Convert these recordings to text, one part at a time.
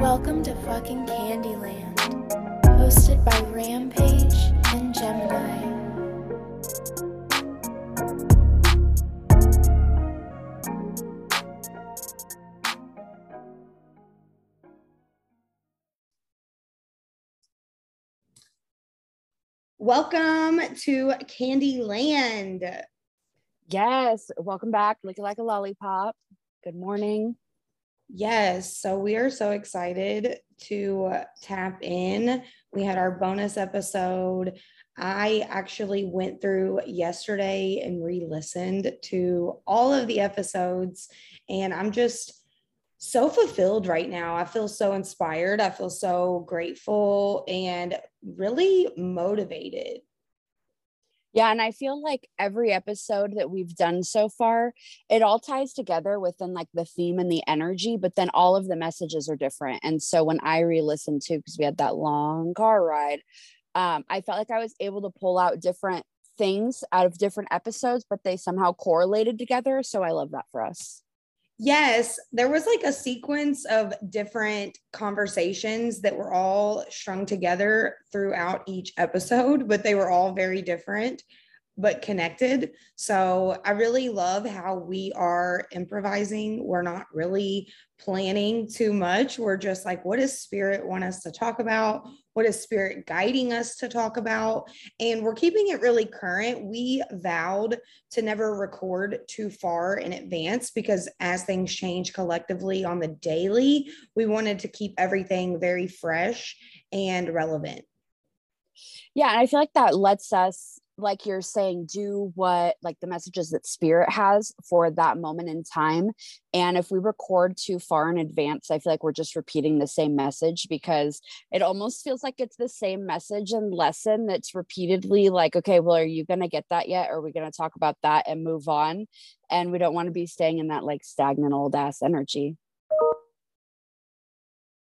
Welcome to fucking Candyland, hosted by Rampage and Gemini. Welcome to Candyland. Yes, welcome back. Lick it like a lollipop. Good morning. Yes, so we are so excited to tap in. We had our bonus episode. I actually went through yesterday and re listened to all of the episodes, and I'm just so fulfilled right now. I feel so inspired. I feel so grateful and really motivated. Yeah, and I feel like every episode that we've done so far, it all ties together within like the theme and the energy, but then all of the messages are different. And so when I re-listened to, because we had that long car ride, um, I felt like I was able to pull out different things out of different episodes, but they somehow correlated together. So I love that for us. Yes, there was like a sequence of different conversations that were all strung together throughout each episode, but they were all very different but connected. So I really love how we are improvising. We're not really planning too much. We're just like, what does spirit want us to talk about? What is spirit guiding us to talk about? And we're keeping it really current. We vowed to never record too far in advance because as things change collectively on the daily, we wanted to keep everything very fresh and relevant. Yeah, and I feel like that lets us like you're saying do what like the messages that spirit has for that moment in time. And if we record too far in advance i feel like we're just repeating the same message because it almost feels like it's the same message and lesson that's repeatedly like okay well are you going to get that yet? Or are we going to talk about that and move on? And we don't want to be staying in that like stagnant old ass energy.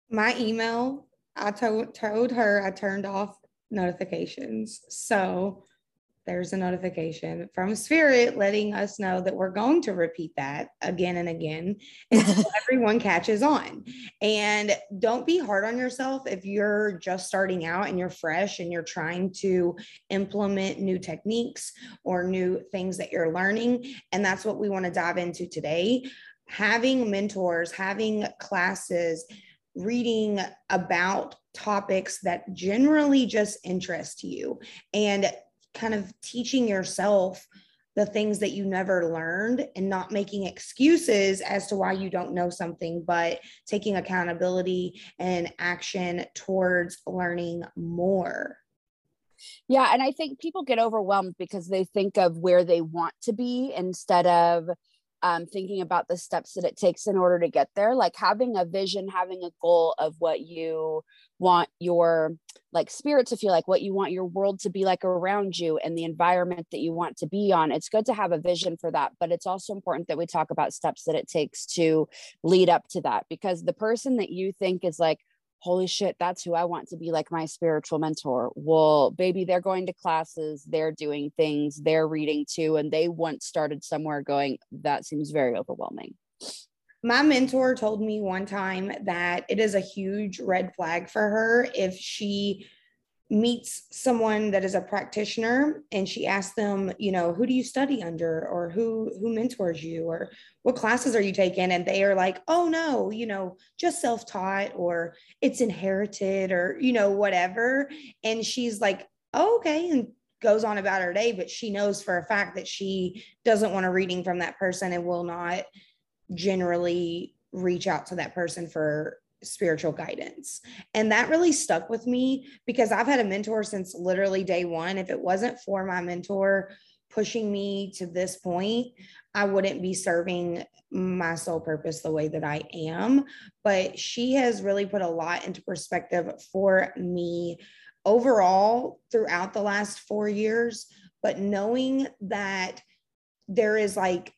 My email i told told her i turned off notifications. So there's a notification from Spirit letting us know that we're going to repeat that again and again until everyone catches on. And don't be hard on yourself if you're just starting out and you're fresh and you're trying to implement new techniques or new things that you're learning. And that's what we want to dive into today. Having mentors, having classes, reading about topics that generally just interest you and kind of teaching yourself the things that you never learned and not making excuses as to why you don't know something, but taking accountability and action towards learning more. Yeah. And I think people get overwhelmed because they think of where they want to be instead of um, thinking about the steps that it takes in order to get there like having a vision having a goal of what you want your like spirit to feel like what you want your world to be like around you and the environment that you want to be on it's good to have a vision for that but it's also important that we talk about steps that it takes to lead up to that because the person that you think is like holy shit, that's who I want to be like my spiritual mentor. Well, baby, they're going to classes, they're doing things, they're reading too, and they once started somewhere going, that seems very overwhelming. My mentor told me one time that it is a huge red flag for her if she meets someone that is a practitioner and she asks them you know who do you study under? or who who mentors you? or what classes are you taking? and they are like oh no you know just self-taught or it's inherited or you know whatever. And she's like oh, okay and goes on about her day but she knows for a fact that she doesn't want a reading from that person and will not generally reach out to that person for spiritual guidance. And that really stuck with me because I've had a mentor since literally day one. If it wasn't for my mentor pushing me to this point, I wouldn't be serving my soul purpose the way that I am. But she has really put a lot into perspective for me overall throughout the last four years. But knowing that there is like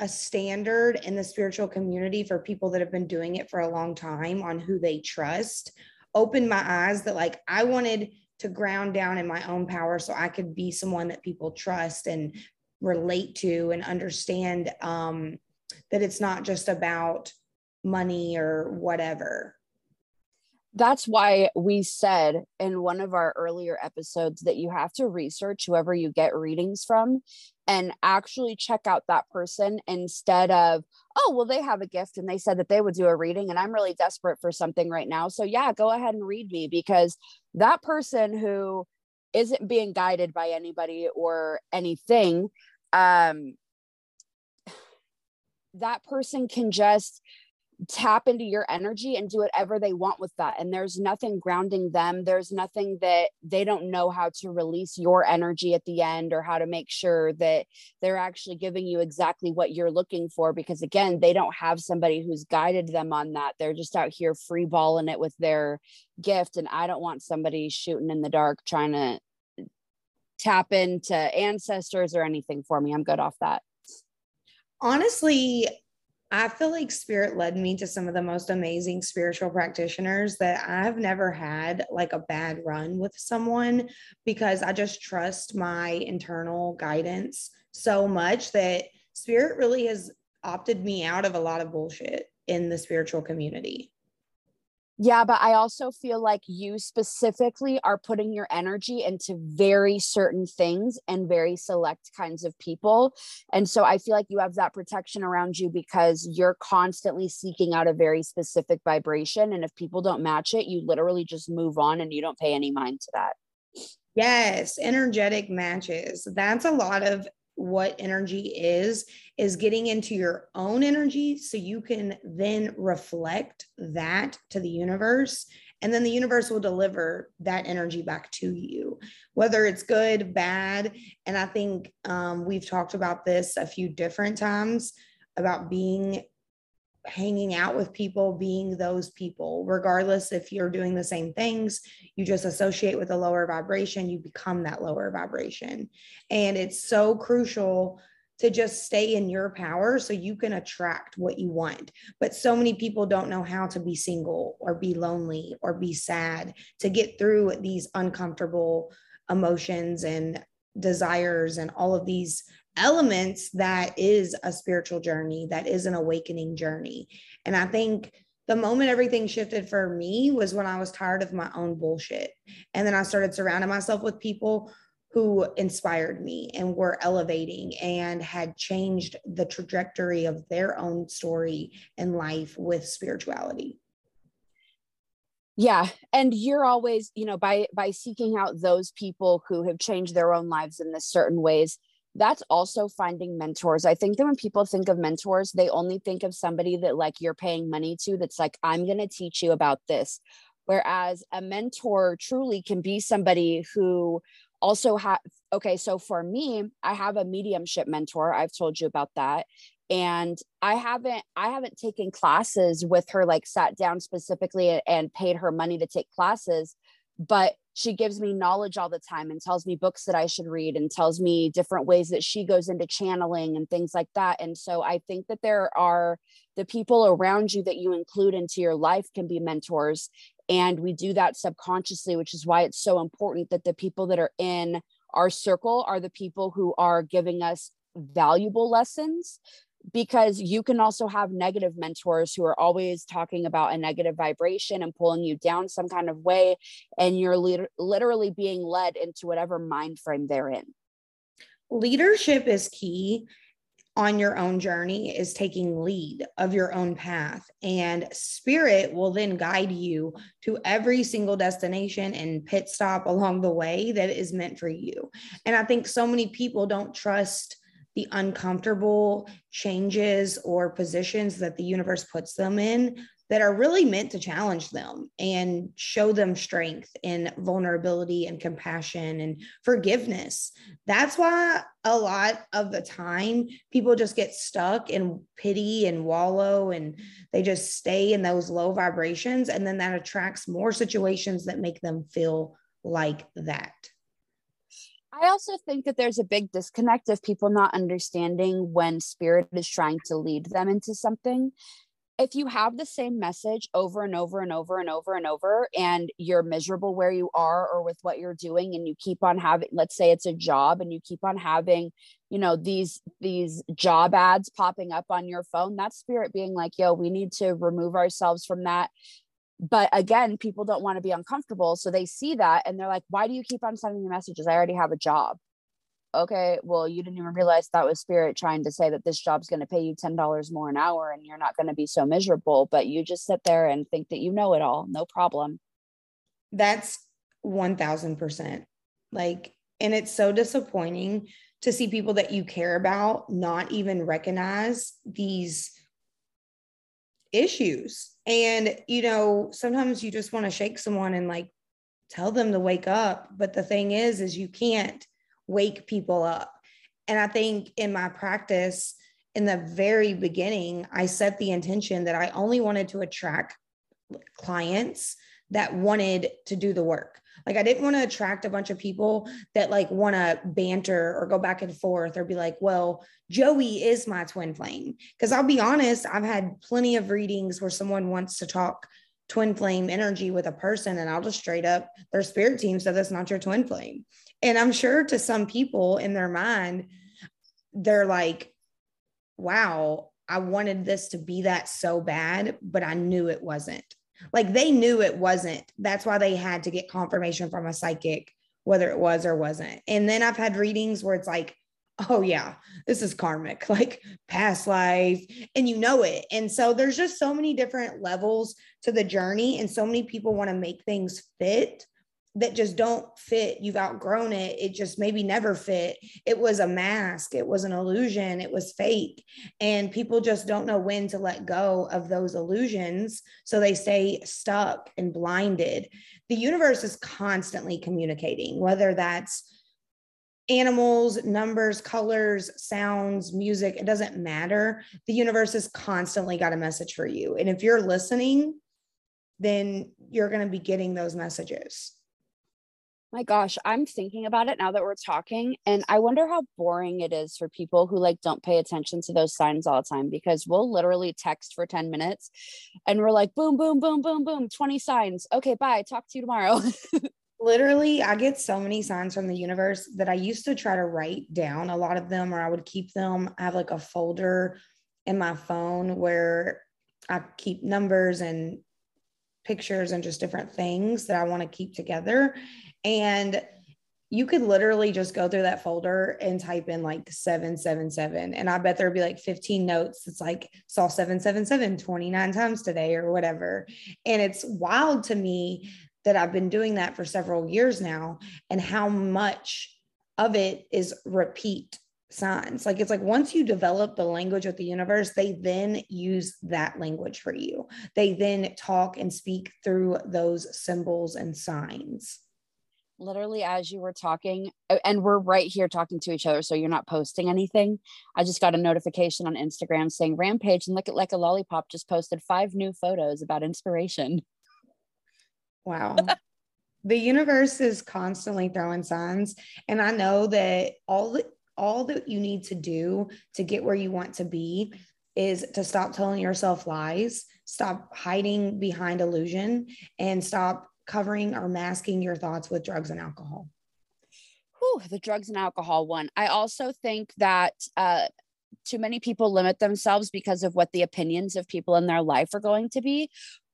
a standard in the spiritual community for people that have been doing it for a long time on who they trust opened my eyes that like I wanted to ground down in my own power so I could be someone that people trust and relate to and understand um, that it's not just about money or whatever. That's why we said in one of our earlier episodes that you have to research whoever you get readings from and actually check out that person instead of, oh, well, they have a gift and they said that they would do a reading and I'm really desperate for something right now. So, yeah, go ahead and read me because that person who isn't being guided by anybody or anything, um, that person can just tap into your energy and do whatever they want with that. And there's nothing grounding them. There's nothing that they don't know how to release your energy at the end or how to make sure that they're actually giving you exactly what you're looking for. Because again, they don't have somebody who's guided them on that. They're just out here free balling it with their gift. And I don't want somebody shooting in the dark trying to tap into ancestors or anything for me. I'm good off that. Honestly, I feel like spirit led me to some of the most amazing spiritual practitioners that I've never had like a bad run with someone because I just trust my internal guidance so much that spirit really has opted me out of a lot of bullshit in the spiritual community. Yeah, but I also feel like you specifically are putting your energy into very certain things and very select kinds of people. And so I feel like you have that protection around you because you're constantly seeking out a very specific vibration. And if people don't match it, you literally just move on and you don't pay any mind to that. Yes, energetic matches. That's a lot of what energy is is getting into your own energy so you can then reflect that to the universe. And then the universe will deliver that energy back to you whether it's good bad. And i think um, we've talked about this a few different times about being hanging out with people, being those people, regardless if you're doing the same things, you just associate with a lower vibration, you become that lower vibration. And it's so crucial to just stay in your power so you can attract what you want. But so many people don't know how to be single or be lonely or be sad to get through these uncomfortable emotions and desires and all of these elements that is a spiritual journey, that is an awakening journey. And I think the moment everything shifted for me was when I was tired of my own bullshit. And then I started surrounding myself with people who inspired me and were elevating and had changed the trajectory of their own story and life with spirituality yeah and you're always you know by by seeking out those people who have changed their own lives in this certain ways that's also finding mentors. I think that when people think of mentors, they only think of somebody that like you're paying money to that's like, I'm going to teach you about this. Whereas a mentor truly can be somebody who also have okay so for me i have a mediumship mentor i've told you about that and i haven't i haven't taken classes with her like sat down specifically and paid her money to take classes but she gives me knowledge all the time and tells me books that I should read and tells me different ways that she goes into channeling and things like that. And so I think that there are the people around you that you include into your life can be mentors. And we do that subconsciously, which is why it's so important that the people that are in our circle are the people who are giving us valuable lessons because you can also have negative mentors who are always talking about a negative vibration and pulling you down some kind of way and you're lit- literally being led into whatever mind frame they're in. Leadership is key on your own journey is taking lead of your own path and spirit will then guide you to every single destination and pit stop along the way that is meant for you. And i think so many people don't trust the uncomfortable changes or positions that the universe puts them in that are really meant to challenge them and show them strength and vulnerability and compassion and forgiveness. That's why a lot of the time people just get stuck in pity and wallow and they just stay in those low vibrations. And then that attracts more situations that make them feel like that. I also think that there's a big disconnect of people not understanding when spirit is trying to lead them into something. if you have the same message over and over and over and over and over and you're miserable where you are or with what you're doing and you keep on having let's say it's a job and you keep on having you know these these job ads popping up on your phone that's spirit being like yo we need to remove ourselves from that but again people don't want to be uncomfortable so they see that and they're like why do you keep on sending me messages i already have a job okay, well, you didn't even realize that was spirit trying to say that this job's going to pay you $10 more an hour and you're not going to be so miserable, but you just sit there and think that you know it all. No problem. That's 1000%. Like, and it's so disappointing to see people that you care about not even recognize these issues. And, you know, sometimes you just want to shake someone and like tell them to wake up. But the thing is, is you can't wake people up. And I think in my practice, in the very beginning, I set the intention that I only wanted to attract clients that wanted to do the work. Like I didn't want to attract a bunch of people that like want to banter or go back and forth or be like, well, Joey is my twin flame. Because I'll be honest, I've had plenty of readings where someone wants to talk twin flame energy with a person, and I'll just straight up, their spirit team said that's not your twin flame. And I'm sure to some people in their mind, they're like, wow, I wanted this to be that so bad, but I knew it wasn't. Like they knew it wasn't. That's why they had to get confirmation from a psychic, whether it was or wasn't. And then I've had readings where it's like, oh, yeah, this is karmic, like past life, and you know it. And so there's just so many different levels to the journey, and so many people want to make things fit that just don't fit. You've outgrown it. It just maybe never fit. It was a mask. It was an illusion. It was fake. And people just don't know when to let go of those illusions. So they stay stuck and blinded. The universe is constantly communicating, whether that's animals, numbers, colors, sounds, music, it doesn't matter. The universe has constantly got a message for you. And if you're listening, then you're going to be getting those messages. My gosh, I'm thinking about it now that we're talking, and I wonder how boring it is for people who like don't pay attention to those signs all the time because we'll literally text for 10 minutes and we're like, boom, boom, boom, boom, boom, 20 signs. Okay, bye. Talk to you tomorrow. literally, I get so many signs from the universe that I used to try to write down a lot of them, or I would keep them. I have like a folder in my phone where I keep numbers and pictures and just different things that I want to keep together. And you could literally just go through that folder and type in like 777 and i bet there'd be like 15 notes it's like saw 777 29 times today or whatever and it's wild to me that i've been doing that for several years now and how much of it is repeat signs. Like it's like once you develop the language of the universe they then use that language for you. They then talk and speak through those symbols and signs. Literally as you were talking and we're right here talking to each other so you're not posting anything. I just got a notification on instagram saying rampage and lick it like a lollipop just posted five new photos about inspiration. Wow. The universe is constantly throwing signs and i know that all that all that you need to do to get where you want to be is to stop telling yourself lies stop hiding behind illusion and stop covering or masking your thoughts with drugs and alcohol? Whew, the drugs and alcohol one. I also think that uh, too many people limit themselves because of what the opinions of people in their life are going to be.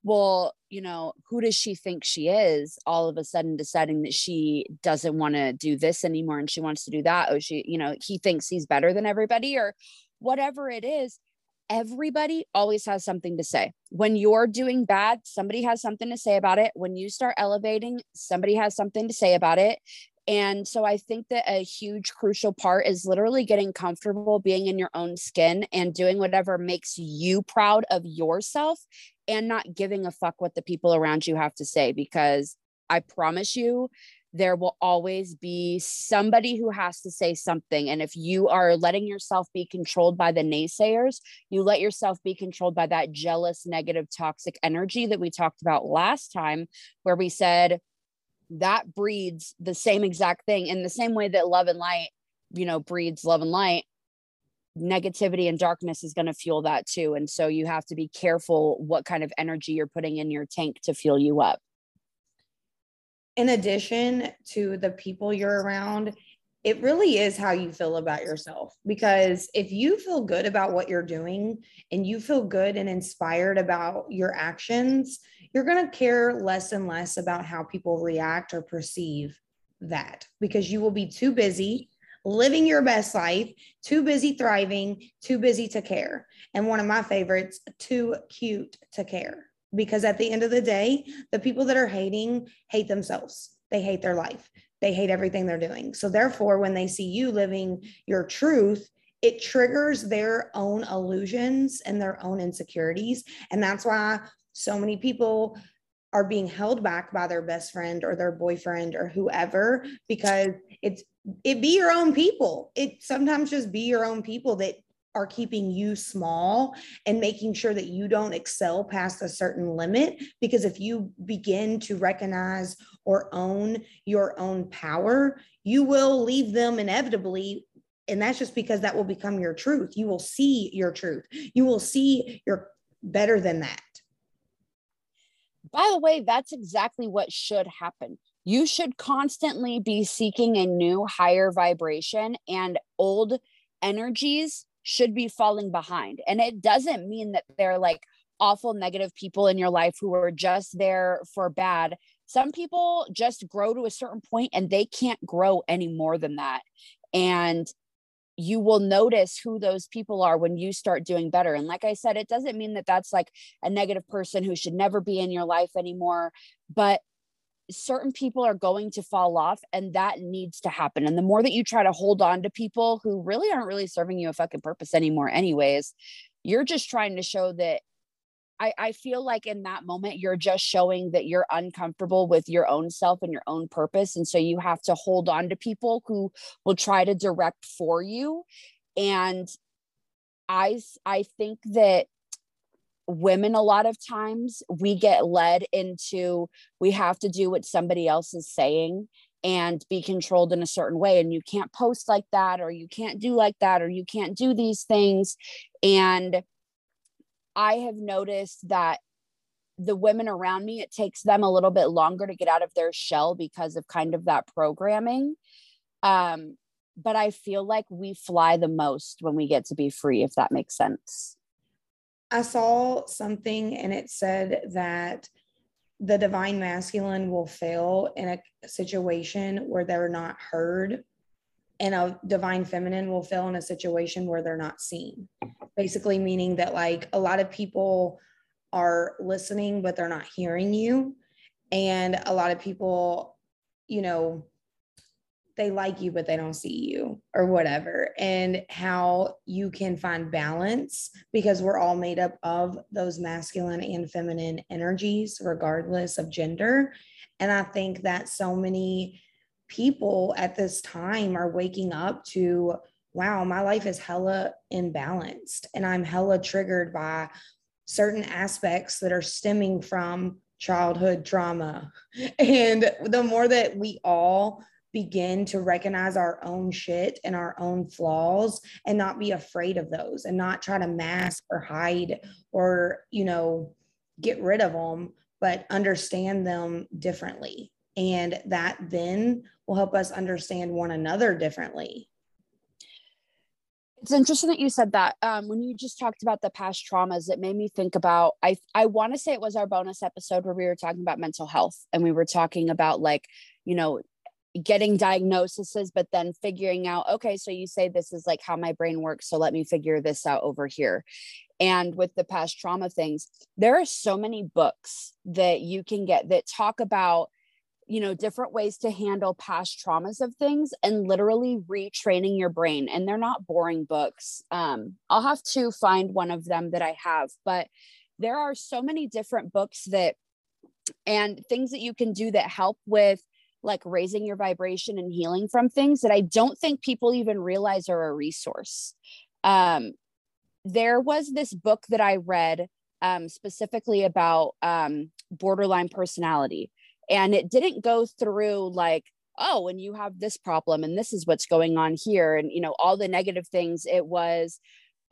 Well, you know, who does she think she is? All of a sudden deciding that she doesn't want to do this anymore and she wants to do that. Oh, she, you know, he thinks he's better than everybody or whatever it is everybody always has something to say. When you're doing bad, somebody has something to say about it. When you start elevating, somebody has something to say about it. And so I think that a huge crucial part is literally getting comfortable being in your own skin and doing whatever makes you proud of yourself and not giving a fuck what the people around you have to say because I promise you there will always be somebody who has to say something. And if you are letting yourself be controlled by the naysayers, you let yourself be controlled by that jealous, negative, toxic energy that we talked about last time, where we said that breeds the same exact thing in the same way that love and light, you know, breeds love and light. Negativity and darkness is going to fuel that too and so you have to be careful what kind of energy you're putting in your tank to fuel you up. In addition to the people you're around it really is how you feel about yourself because if you feel good about what you're doing and you feel good and inspired about your actions you're going to care less and less about how people react or perceive that because you will be too busy living your best life, too busy thriving, too busy to care. And one of my favorites, too cute to care. Because at the end of the day, the people that are hating hate themselves. They hate their life. They hate everything they're doing. So, therefore, when they see you living your truth, it triggers their own illusions and their own insecurities. And that's why so many people are being held back by their best friend or their boyfriend or whoever because it's it be your own people. It sometimes just be your own people that are keeping you small and making sure that you don't excel past a certain limit because if you begin to recognize or own your own power you will leave them inevitably and that's just because that will become your truth. You will see your truth. You will see you're better than that. By the way, that's exactly what should happen. You should constantly be seeking a new higher vibration, and old energies should be falling behind. And it doesn't mean that they're like awful negative people in your life who are just there for bad. Some people just grow to a certain point and they can't grow any more than that. And you will notice who those people are when you start doing better. And like I said, it doesn't mean that that's like a negative person who should never be in your life anymore, but certain people are going to fall off and that needs to happen. And the more that you try to hold on to people who really aren't really serving you a fucking purpose anymore, anyways, you're just trying to show that I, I feel like in that moment you're just showing that you're uncomfortable with your own self and your own purpose and so you have to hold on to people who will try to direct for you and i i think that women a lot of times we get led into we have to do what somebody else is saying and be controlled in a certain way and you can't post like that or you can't do like that or you can't do these things and I have noticed that the women around me, it takes them a little bit longer to get out of their shell because of kind of that programming. Um, but I feel like we fly the most when we get to be free, if that makes sense. I saw something and it said that the divine masculine will fail in a situation where they're not heard and a divine feminine will fail in a situation where they're not seen. Basically meaning that like a lot of people are listening but they're not hearing you. And a lot of people you know they like you but they don't see you or whatever and how you can find balance because we're all made up of those masculine and feminine energies regardless of gender and i think that so many people at this time are waking up to wow, my life is hella imbalanced and I'm hella triggered by certain aspects that are stemming from childhood trauma. And the more that we all begin to recognize our own shit and our own flaws and not be afraid of those and not try to mask or hide or, you know, get rid of them, but understand them differently. And that then will help us understand one another differently it's interesting that you said that. Um, when you just talked about the past traumas, it made me think about I I want to say it was our bonus episode where we were talking about mental health and we were talking about like, you know, getting diagnoses, but then figuring out, okay, so you say this is like how my brain works. So let me figure this out over here. And with the past trauma things, there are so many books that you can get that talk about you know different ways to handle past traumas of things and literally retraining your brain and they're not boring books um i'll have to find one of them that i have but there are so many different books that and things that you can do that help with like raising your vibration and healing from things that i don't think people even realize are a resource. Um there was this book that i read um, specifically about um, borderline personality and it didn't go through like oh and you have this problem and this is what's going on here and you know all the negative things. It was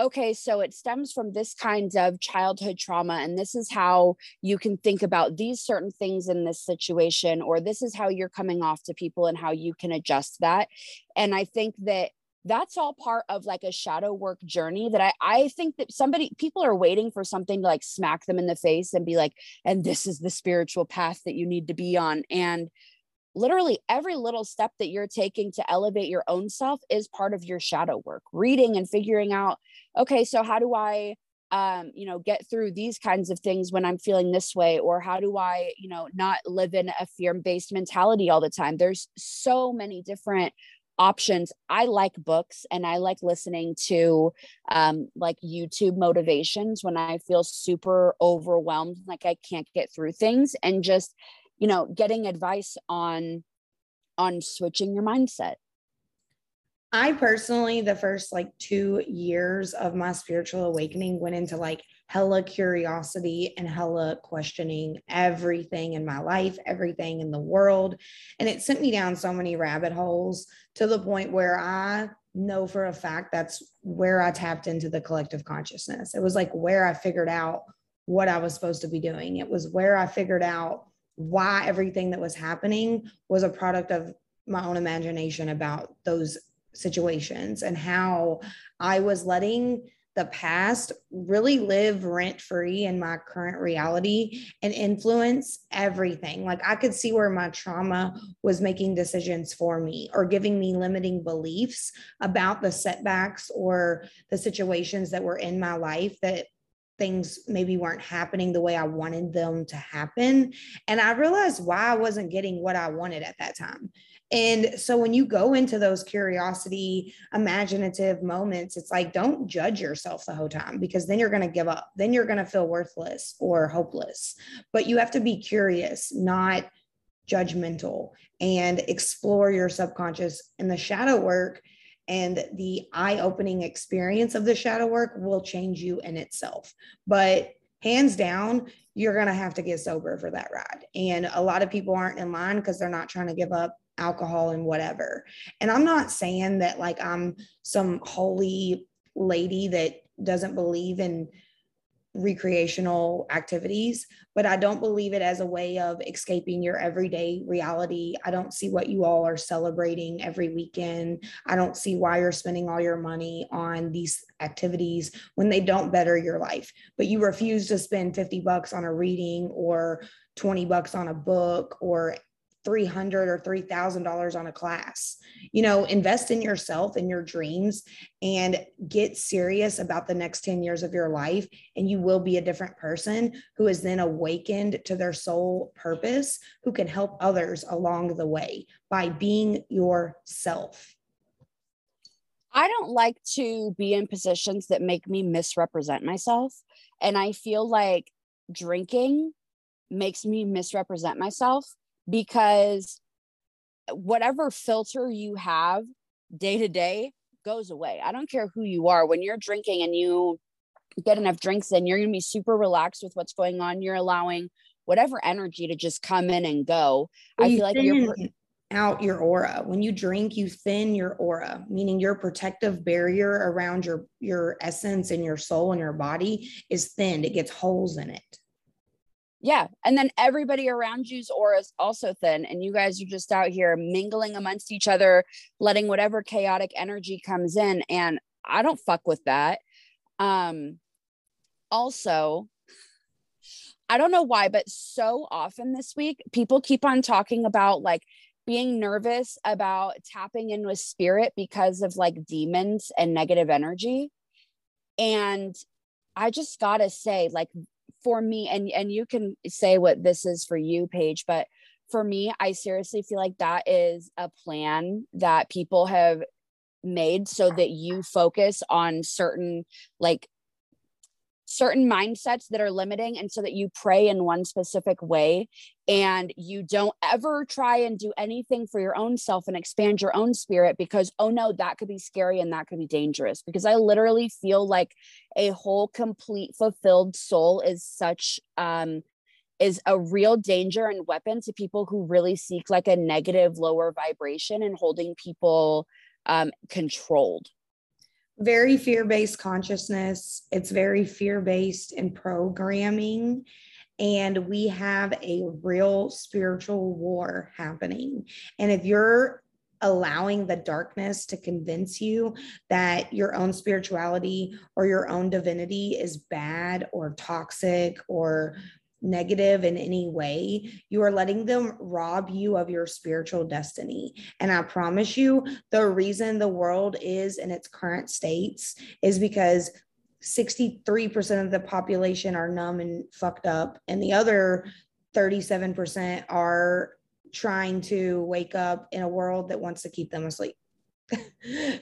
okay, so it stems from this kind of childhood trauma, and this is how you can think about these certain things in this situation, or this is how you're coming off to people and how you can adjust that. And I think that that's all part of like a shadow work journey that I, I think that somebody people are waiting for something to like smack them in the face and be like and this is the spiritual path that you need to be on and literally every little step that you're taking to elevate your own self is part of your shadow work reading and figuring out okay so how do i um, you know get through these kinds of things when i'm feeling this way? Or how do i you know not live in a fear-based mentality all the time? There's so many different options. I like books and i like listening to um, like youtube motivations when i feel super overwhelmed like i can't get through things and just you know getting advice on on switching your mindset i personally the first like two years of my spiritual awakening went into like hella curiosity and hella questioning everything in my life everything in the world. And it sent me down so many rabbit holes to the point where i know for a fact that's where i tapped into the collective consciousness. It was like where i figured out what i was supposed to be doing. It was where i figured out why everything that was happening was a product of my own imagination about those situations and how I was letting the past really live rent free in my current reality and influence everything. Like I could see where my trauma was making decisions for me or giving me limiting beliefs about the setbacks or the situations that were in my life that things maybe weren't happening the way I wanted them to happen. And I realized why I wasn't getting what I wanted at that time. And so when you go into those curiosity, imaginative moments, it's like, don't judge yourself the whole time because then you're going to give up. Then you're going to feel worthless or hopeless. But you have to be curious, not judgmental, and explore your subconscious. And the shadow work and the eye opening experience of the shadow work will change you in itself. But hands down, you're going to have to get sober for that ride. And a lot of people aren't in line because they're not trying to give up alcohol and whatever. And I'm not saying that like I'm some holy lady that doesn't believe in recreational activities, but I don't believe it as a way of escaping your everyday reality. I don't see what you all are celebrating every weekend. I don't see why you're spending all your money on these activities when they don't better your life, but you refuse to spend 50 bucks on a reading or 20 bucks on a book or 300 or $3,000 on a class. You know, invest in yourself and your dreams and get serious about the next 10 years of your life. And you will be a different person who is then awakened to their soul purpose, who can help others along the way by being yourself. I don't like to be in positions that make me misrepresent myself. And I feel like drinking makes me misrepresent myself because whatever filter you have day to day goes away. I don't care who you are. When you're drinking and you get enough drinks in, you're going to be super relaxed with what's going on. You're allowing whatever energy to just come in and go. Well, I feel like you're out your aura. When you drink, you thin your aura, meaning your protective barrier around your your essence and your soul and your body is thinned. It gets holes in it yeah and then everybody around you's aura is also thin and you guys are just out here mingling amongst each other letting whatever chaotic energy comes in and i don't fuck with that. Um also i don't know why but so often this week people keep on talking about like being nervous about tapping in with spirit because of like demons and negative energy. And I just gotta say, like for me and and you can say what this is for you Paige but for me I seriously feel like that is a plan that people have made so that you focus on certain like certain mindsets that are limiting and so that you pray in one specific way and you don't ever try and do anything for your own self and expand your own spirit because oh no that could be scary and that could be dangerous. Because i literally feel like a whole complete fulfilled soul is such um is a real danger and weapon to people who really seek like a negative lower vibration and holding people um, controlled very fear-based consciousness. It's very fear-based in programming. And we have a real spiritual war happening. And if you're allowing the darkness to convince you that your own spirituality or your own divinity is bad or toxic or negative in any way, you are letting them rob you of your spiritual destiny. And I promise you, the reason the world is in its current states is because 63% of the population are numb and fucked up, and the other 37% are trying to wake up in a world that wants to keep them asleep.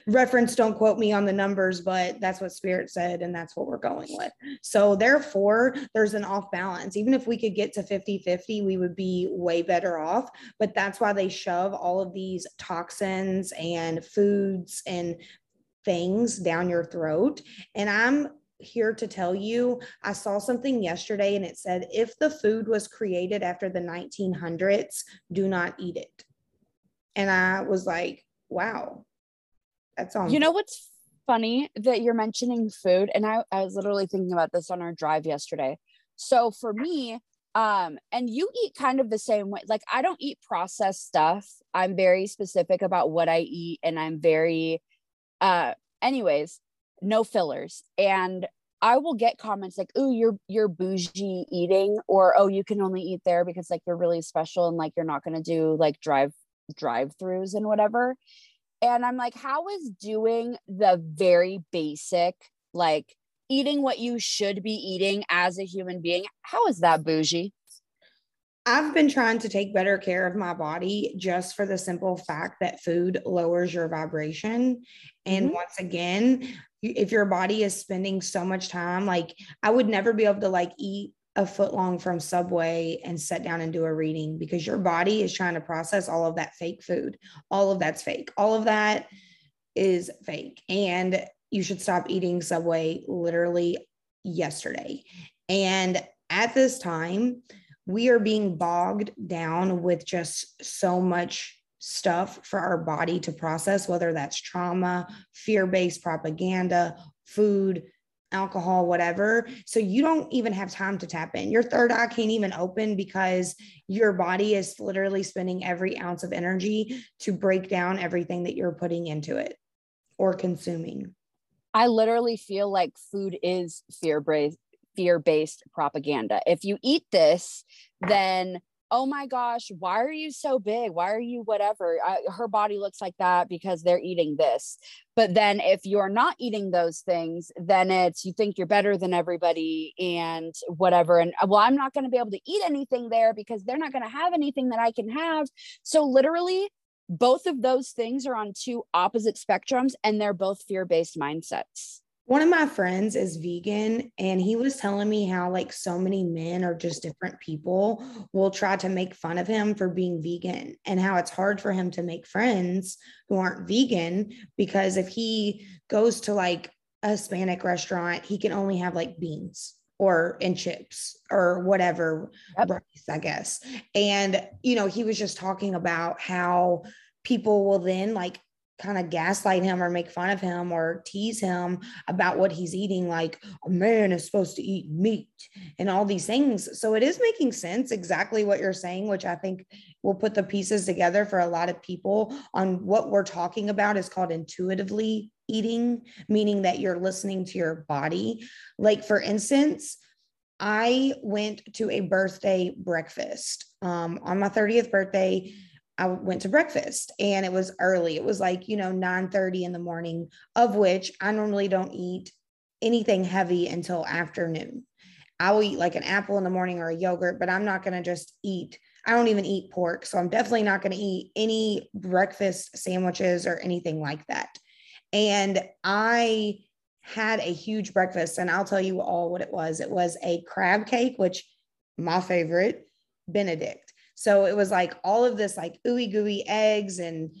Reference, don't quote me on the numbers, but that's what Spirit said, and that's what we're going with. So, therefore, there's an off balance. Even if we could get to 50 50, we would be way better off. But that's why they shove all of these toxins and foods and things down your throat. And I'm here to tell you I saw something yesterday and it said if the food was created after the 1900s, do not eat it. And I was like, wow, that's all. You know what's funny that you're mentioning food? And I, I was literally thinking about this on our drive yesterday. So for me, um, and you eat kind of the same way. Like I don't eat processed stuff. I'm very specific about what I eat and I'm very uh anyways, no fillers. And I will get comments like, "Oh, you're you're bougie eating," or "Oh, you can only eat there because like you're really special and like you're not going to do like drive drive-throughs and whatever." And I'm like, "How is doing the very basic like eating what you should be eating as a human being? How is that bougie?" I've been trying to take better care of my body just for the simple fact that food lowers your vibration. And mm-hmm. once again, if your body is spending so much time, like I would never be able to like eat a foot long from Subway and sit down and do a reading because your body is trying to process all of that fake food. All of that's fake. All of that is fake. And you should stop eating Subway literally yesterday. And at this time, we are being bogged down with just so much stuff for our body to process, whether that's trauma, fear based propaganda, food, alcohol, whatever. So you don't even have time to tap in. Your third eye can't even open because your body is literally spending every ounce of energy to break down everything that you're putting into it or consuming. I literally feel like food is fear based fear based propaganda. If you eat this, then oh my gosh, why are you so big? Why are you whatever? I, her body looks like that because they're eating this. But then if you're not eating those things, then it's you think you're better than everybody and whatever. And well, I'm not going to be able to eat anything there because they're not going to have anything that I can have. So literally, both of those things are on two opposite spectrums and they're both fear based mindsets one of my friends is vegan and he was telling me how like so many men or just different people will try to make fun of him for being vegan and how it's hard for him to make friends who aren't vegan because if he goes to like a Hispanic restaurant he can only have like beans or and chips or whatever yep. rice I guess and you know he was just talking about how people will then like kind of gaslight him or make fun of him or tease him about what he's eating like a man is supposed to eat meat and all these things so it is making sense exactly what you're saying which i think will put the pieces together for a lot of people on what we're talking about is called intuitively eating meaning that you're listening to your body like for instance I went to a birthday breakfast um, on my 30th birthday. I went to breakfast and it was early. It was like, you know, 9 30 in the morning, of which I normally don't eat anything heavy until afternoon. I will eat like an apple in the morning or a yogurt, but I'm not going to just eat. I don't even eat pork. So I'm definitely not going to eat any breakfast sandwiches or anything like that. And I had a huge breakfast, and I'll tell you all what it was. It was a crab cake, which my favorite, Benedict. So it was like all of this like ooey gooey eggs and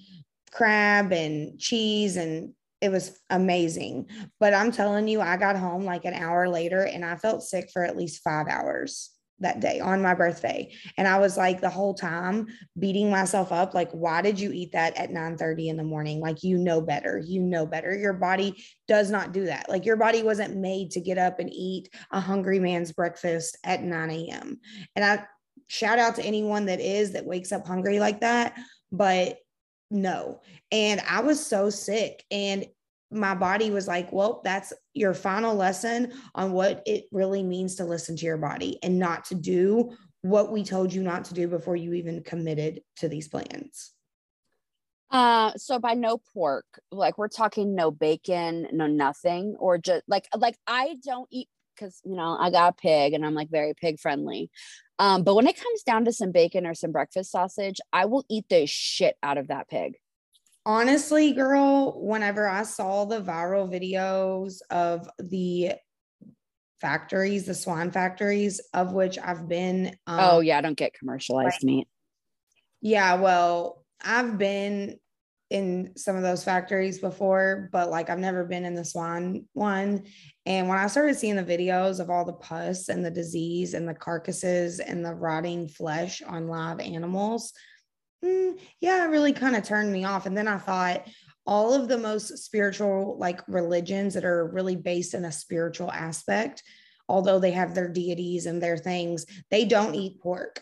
crab and cheese and it was amazing. But I'm telling you, I got home like an hour later and I felt sick for at least five hours that day on my birthday. And I was like the whole time beating myself up like why did you eat that at 9 30 in the morning? Like you know better. You know better. Your body does not do that. Like your body wasn't made to get up and eat a hungry man's breakfast at 9 a.m. And I shout out to anyone that is that wakes up hungry like that. But no. And I was so sick. And my body was like, well, that's your final lesson on what it really means to listen to your body and not to do what we told you not to do before you even committed to these plans. Uh, so by no pork, like we're talking no bacon, no nothing, or just like like I don't eat because you know I got a pig and I'm like very pig friendly. Um, but when it comes down to some bacon or some breakfast sausage, I will eat the shit out of that pig honestly, girl, whenever I saw the viral videos of the factories, the swan factories, of which I've been. Um, oh, yeah, I don't get commercialized meat. Yeah, well, I've been in some of those factories before, but like I've never been in the swan one. And when I started seeing the videos of all the pus and the disease and the carcasses and the rotting flesh on live animals, mm, yeah, it really kind of turned me off. And then I thought, all of the most spiritual like religions that are really based in a spiritual aspect although they have their deities and their things they don't eat pork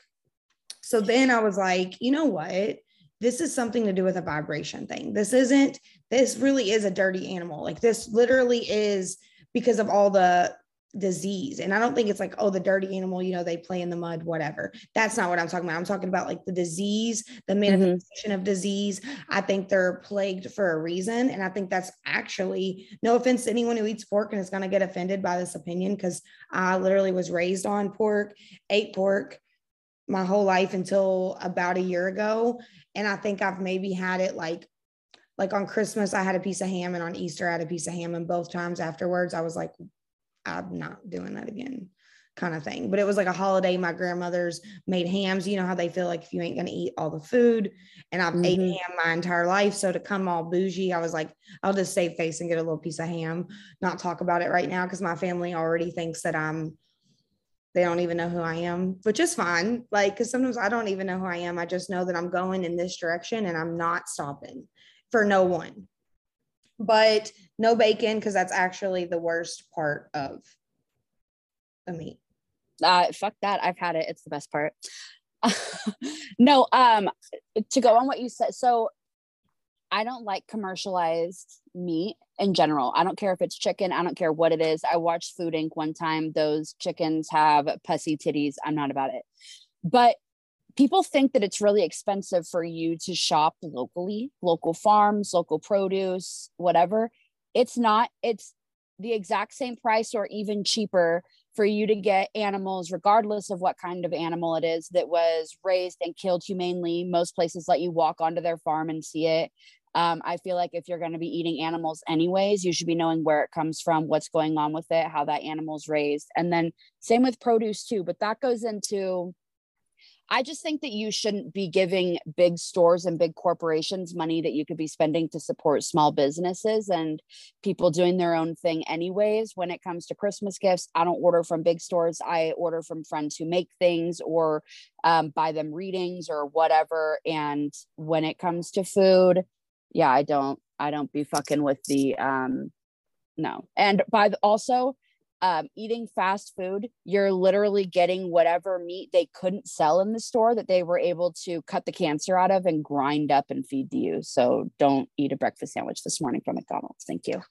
so then i was like you know what this is something to do with a vibration thing this isn't this really is a dirty animal like this literally is because of all the disease. And I don't think it's like, oh, the dirty animal, you know, they play in the mud, whatever. That's not what I'm talking about. I'm talking about like the disease, the mm-hmm. manifestation mm-hmm. of disease. I think they're plagued for a reason. And I think that's actually no offense to anyone who eats pork and is going to get offended by this opinion because I literally was raised on pork, ate pork my whole life until about a year ago. And I think I've maybe had it like like on Christmas, I had a piece of ham, and on Easter, I had a piece of ham. And both times afterwards, I was like, I'm not doing that again kind of thing. But it was like a holiday. My grandmother's made hams. You know how they feel like if you ain't gonna eat all the food. And I've mm-hmm. ate ham my entire life. So to come all bougie, I was like, I'll just save face and get a little piece of ham, not talk about it right now because my family already thinks that I'm they don't even know who I am, which is fine. Like, because sometimes I don't even know who I am. I just know that I'm going in this direction and I'm not stopping for no one but no bacon because that's actually the worst part of the meat. Uh, fuck that. I've had it. It's the best part. no, um, to go on what you said. So I don't like commercialized meat in general. I don't care if it's chicken. I don't care what it is. I watched Food Inc. one time. Those chickens have pussy titties. I'm not about it. But people think that it's really expensive for you to shop locally, local farms, local produce, whatever. It's not, it's the exact same price or even cheaper for you to get animals, regardless of what kind of animal it is that was raised and killed humanely. Most places let you walk onto their farm and see it. Um, I feel like if you're going to be eating animals anyways, you should be knowing where it comes from, what's going on with it, how that animal's raised. And then same with produce too, but that goes into I just think that you shouldn't be giving big stores and big corporations money that you could be spending to support small businesses and people doing their own thing, anyways. When it comes to Christmas gifts, I don't order from big stores. I order from friends who make things or um, buy them readings or whatever. And when it comes to food, yeah, I don't, I don't be fucking with the, um, no. And by the, also, um, eating fast food, you're literally getting whatever meat they couldn't sell in the store that they were able to cut the cancer out of and grind up and feed to you. So don't eat a breakfast sandwich this morning from McDonald's. Thank you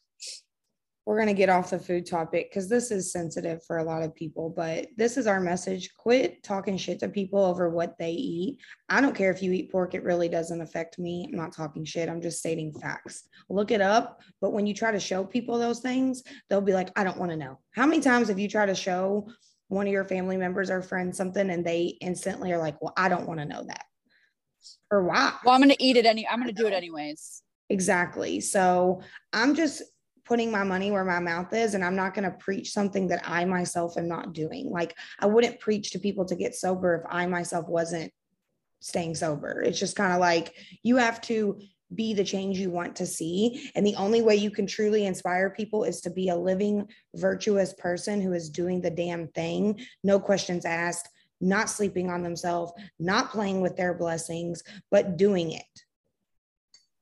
we're going to get off the food topic because this is sensitive for a lot of people, but this is our message. Quit talking shit to people over what they eat. I don't care if you eat pork, it really doesn't affect me. I'm not talking shit, I'm just stating facts. Look it up. But when you try to show people those things, they'll be like, I don't want to know. How many times have you tried to show one of your family members or friends something and they instantly are like, Well, I don't want to know that? Or why? Well, I'm going to eat it any, I'm going to do it anyways. Exactly. So I'm just putting my money where my mouth is and I'm not going to preach something that I myself am not doing. Like I wouldn't preach to people to get sober if I myself wasn't staying sober. It's just kind of like you have to be the change you want to see. And the only way you can truly inspire people is to be a living, virtuous person who is doing the damn thing, no questions asked, not sleeping on themselves, not playing with their blessings, but doing it.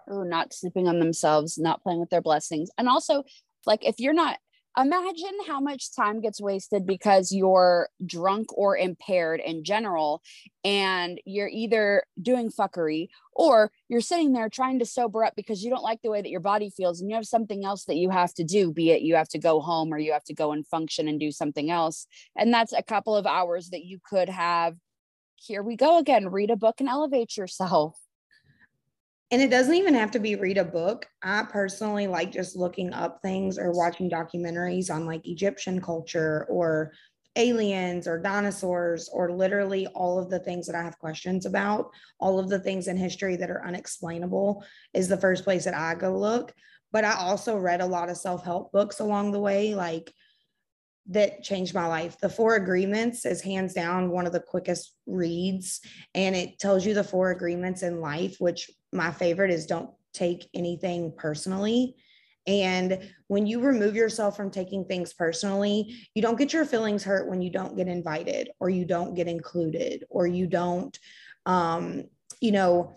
Oh, not sleeping on themselves, not playing with their blessings. And also, like, if you're not imagine how much time gets wasted because you're drunk or impaired in general and you're either doing fuckery or you're sitting there trying to sober up because you don't like the way that your body feels and you have something else that you have to do be it you have to go home or you have to go and function and do something else. And that's a couple of hours that you could have. Here we go again. Read a book and elevate yourself and it doesn't even have to be read a book. I personally like just looking up things or watching documentaries on like Egyptian culture or aliens or dinosaurs or literally all of the things that I have questions about, all of the things in history that are unexplainable is the first place that I go look. But I also read a lot of self help books along the way, like that changed my life. The Four Agreements is hands down one of the quickest reads, and it tells you the four agreements in life, which my favorite is don't take anything personally. And when you remove yourself from taking things personally, you don't get your feelings hurt when you don't get invited or you don't get included or you don't, um, you know,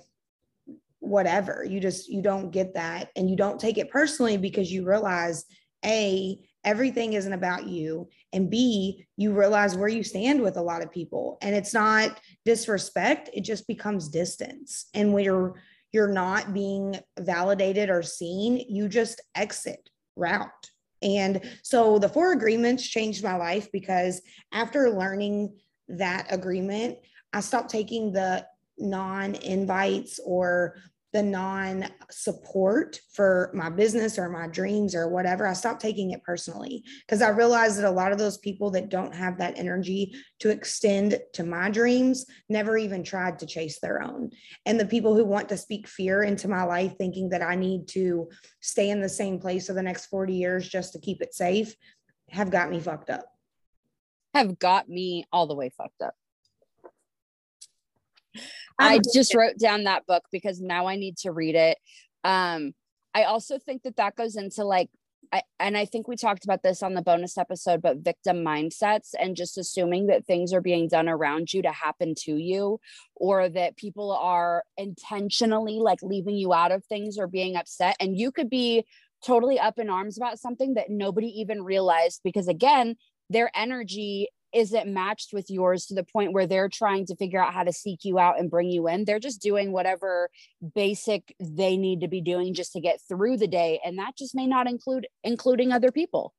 whatever. You just, you don't get that. And you don't take it personally because you realize, A, everything isn't about you. And b you realize where you stand with a lot of people. And it's not disrespect. It just becomes distance. And when you're you're not being validated or seen you just exit route. And so the four agreements changed my life because after learning that agreement i stopped taking the non invites or the non support for my business or my dreams or whatever, I stopped taking it personally because I realized that a lot of those people that don't have that energy to extend to my dreams never even tried to chase their own. And the people who want to speak fear into my life, thinking that I need to stay in the same place for the next 40 years just to keep it safe, have got me fucked up. Have got me all the way fucked up. I just wrote down that book because now I need to read it. Um, I also think that that goes into like, I, and I think we talked about this on the bonus episode, but victim mindsets and just assuming that things are being done around you to happen to you, or that people are intentionally like leaving you out of things or being upset. And you could be totally up in arms about something that nobody even realized because, again, their energy isn't matched with yours to the point where they're trying to figure out how to seek you out and bring you in. They're just doing whatever basic they need to be doing just to get through the day. And that just may not include including other people.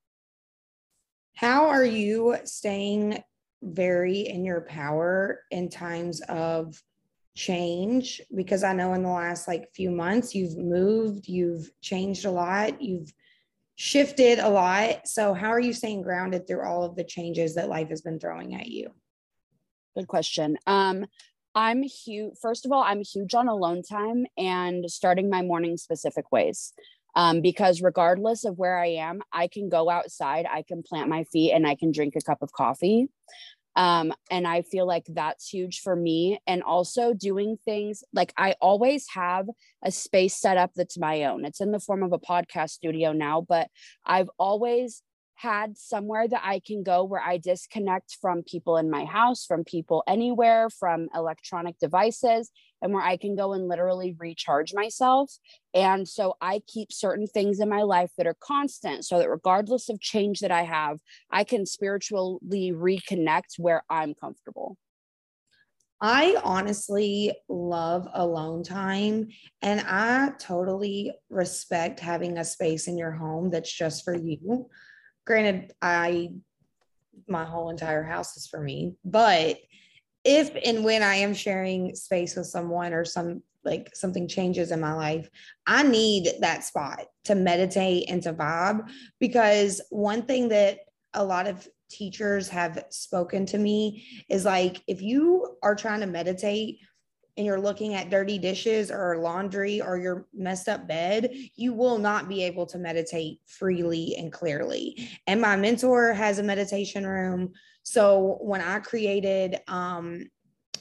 How are you staying very in your power in times of change? Because I know in the last like few months, you've moved, you've changed a lot, you've shifted a lot. So, how are you staying grounded through all of the changes that life has been throwing at you? Good question. Um, I'm huge. First of all, I'm huge on alone time and starting my morning specific ways. Um, because regardless of where I am, I can go outside, I can plant my feet, and I can drink a cup of coffee. Um, and I feel like that's huge for me. And also doing things like I always have a space set up that's my own. It's in the form of a podcast studio now, but I've always had somewhere that I can go where I disconnect from people in my house, from people anywhere, from electronic devices, and where I can go and literally recharge myself. And so I keep certain things in my life that are constant so that regardless of change that I have, I can spiritually reconnect where I'm comfortable. I honestly love alone time and I totally respect having a space in your home that's just for you granted, I my whole entire house is for me, but if and when I am sharing space with someone or some like something changes in my life, I need that spot to meditate and to vibe because one thing that a lot of teachers have spoken to me is like if you are trying to meditate and you're looking at dirty dishes or laundry or your messed up bed, you will not be able to meditate freely and clearly. And my mentor has a meditation room. So when I created um,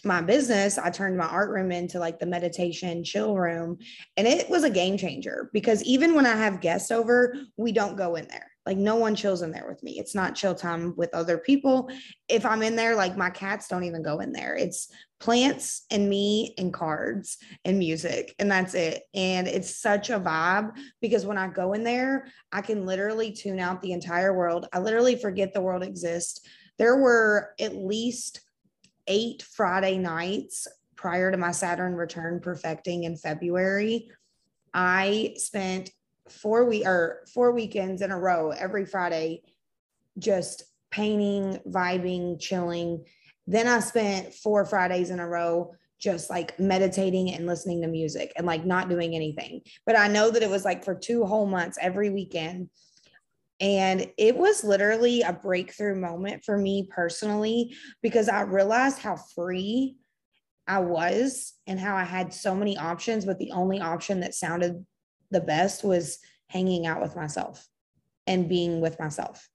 my business, I turned my art room into like the meditation chill room. And it was a game changer because even when I have guests over, we don't go in there Like no one chills in there with me. It's not chill time with other people. If I'm in there, like my cats don't even go in there. It's plants and me and cards and music and that's it. And it's such a vibe because when I go in there, I can literally tune out the entire world. I literally forget the world exists. There were at least eight Friday nights prior to my Saturn return perfecting in February. I spent four week or four weekends in a row every Friday, just painting, vibing, chilling. Then I spent four Fridays in a row just like meditating and listening to music and like not doing anything. But I know that it was like for two whole months every weekend. And it was literally a breakthrough moment for me personally because I realized how free I was and how I had so many options, but the only option that sounded the best was hanging out with myself and being with myself.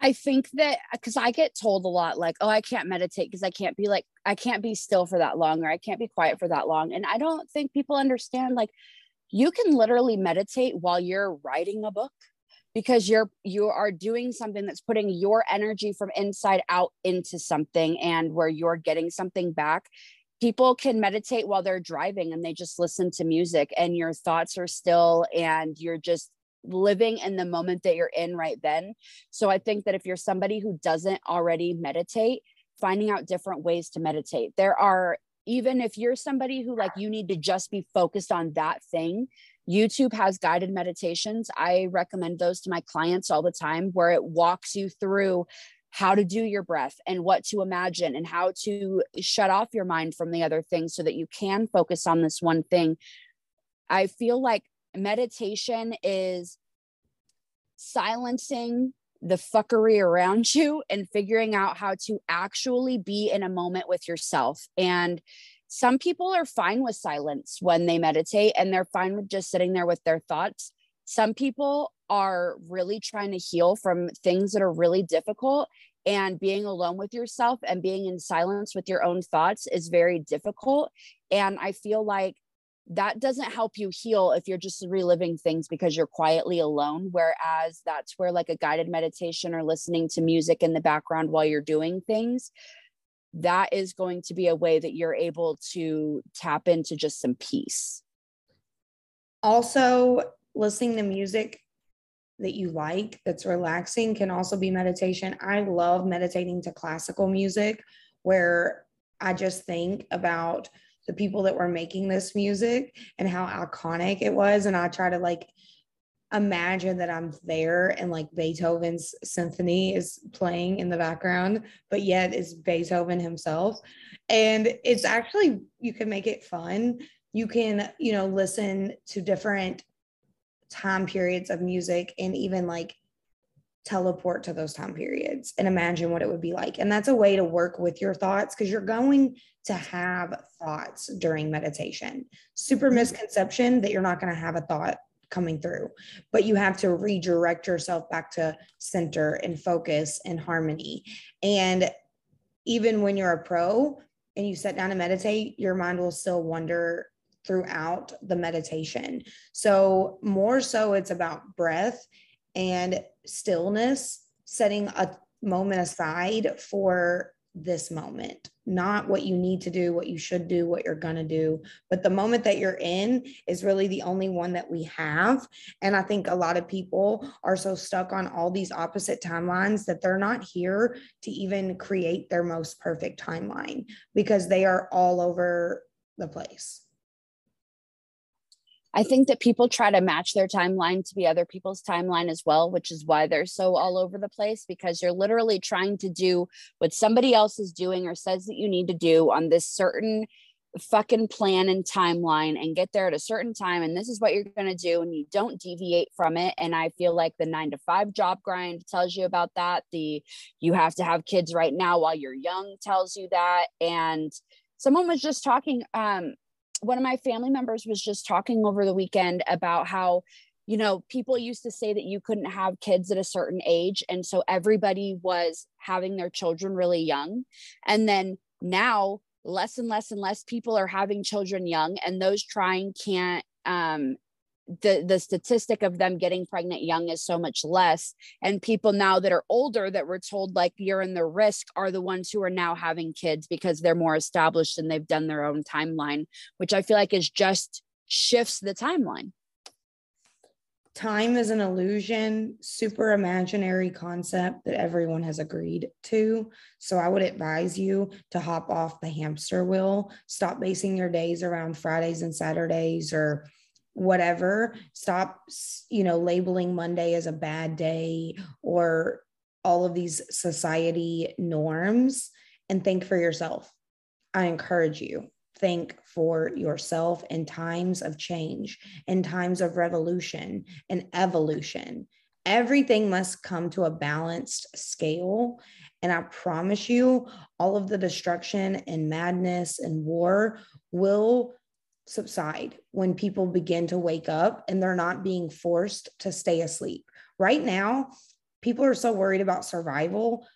I think that because I get told a lot, like, oh, I can't meditate because I can't be like, I can't be still for that long or I can't be quiet for that long. And I don't think people understand, like, you can literally meditate while you're writing a book because you're you are doing something that's putting your energy from inside out into something and where you're getting something back people can meditate while they're driving and they just listen to music and your thoughts are still and you're just living in the moment that you're in right then. So I think that if you're somebody who doesn't already meditate, finding out different ways to meditate. There are even if you're somebody who like you need to just be focused on that thing, YouTube has guided meditations. I recommend those to my clients all the time where it walks you through how to do your breath and what to imagine and how to shut off your mind from the other things so that you can focus on this one thing. I feel like meditation is silencing the fuckery around you and figuring out how to actually be in a moment with yourself. And some people are fine with silence when they meditate and they're fine with just sitting there with their thoughts. Some people are really trying to heal from things that are really difficult and being alone with yourself and being in silence with your own thoughts is very difficult and i feel like that doesn't help you heal if you're just reliving things because you're quietly alone whereas that's where like a guided meditation or listening to music in the background while you're doing things that is going to be a way that you're able to tap into just some peace also listening to music that you like that's relaxing can also be meditation. I love meditating to classical music where I just think about the people that were making this music and how iconic it was. And I try to like imagine that I'm there and like Beethoven's symphony is playing in the background, but yet it's Beethoven himself. And it's actually, you can make it fun. You can, you know, listen to different time periods of music and even like teleport to those time periods and imagine what it would be like. And that's a way to work with your thoughts because you're going to have thoughts during meditation. Super mm-hmm. misconception that you're not going to have a thought coming through, but you have to redirect yourself back to center and focus and harmony. And even when you're a pro and you sit down and meditate, your mind will still wander throughout the meditation. So, more so, it's about breath and stillness, setting a moment aside for this moment, not what you need to do, what you should do, what you're going to do. But the moment that you're in is really the only one that we have. And I think a lot of people are so stuck on all these opposite timelines that they're not here to even create their most perfect timeline because they are all over the place. I think that people try to match their timeline to be other people's timeline as well, which is why they're so all over the place because you're literally trying to do what somebody else is doing or says that you need to do on this certain fucking plan and timeline and get there at a certain time and this is what you're going to do and you don't deviate from it. And i feel like the 9 to 5 job grind tells you about that. The you have to have kids right now while you're young tells you that. And someone was just talking um one of my family members was just talking over the weekend about how you know people used to say that you couldn't have kids at a certain age and so everybody was having their children really young. And then now less and less and less people are having children young and those trying can't um the the statistic of them getting pregnant young is so much less. And people now that are older that were told like you're in the risk are the ones who are now having kids because they're more established and they've done their own timeline which i feel like is just shifts the timeline. Time is an illusion, super imaginary concept that everyone has agreed to. So I would advise you to hop off the hamster wheel, stop basing your days around Fridays and Saturdays or whatever. Stop, you know, labeling Monday as a bad day or all of these society norms and think for yourself. I encourage you think for yourself in times of change, in times of revolution and evolution. Everything must come to a balanced scale. And I promise you, all of the destruction and madness and war will subside when people begin to wake up and they're not being forced to stay asleep. Right now, people are so worried about survival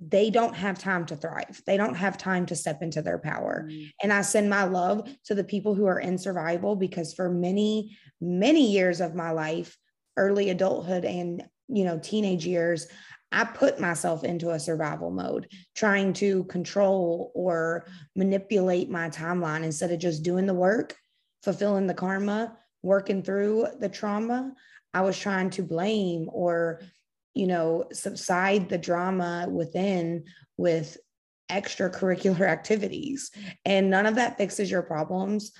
they don't have time to thrive. They don't have time to step into their power. Mm. And I send my love to the people who are in survival because for many, many years of my life, early adulthood and, you know, teenage years, I put myself into a survival mode, trying to control or manipulate my timeline instead of just doing the work, fulfilling the karma, working through the trauma. I was trying to blame or you know, subside the drama within with extracurricular activities. And none of that fixes your problems.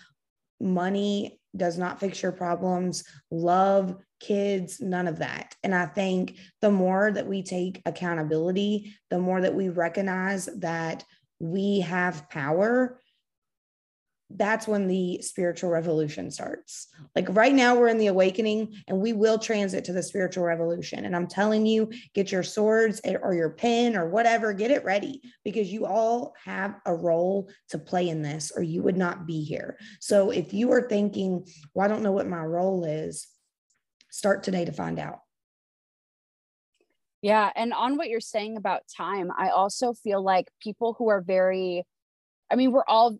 Money does not fix your problems. Love, kids, none of that. And I think the more that we take accountability, the more that we recognize that we have power that's when the spiritual revolution starts. Like right now, we're in the awakening and we will transit to the spiritual revolution. And I'm telling you, get your swords or your pen or whatever, get it ready because you all have a role to play in this or you would not be here. So if you are thinking, well, I don't know what my role is, start today to find out. Yeah. And on what you're saying about time, I also feel like people who are very, I mean, we're all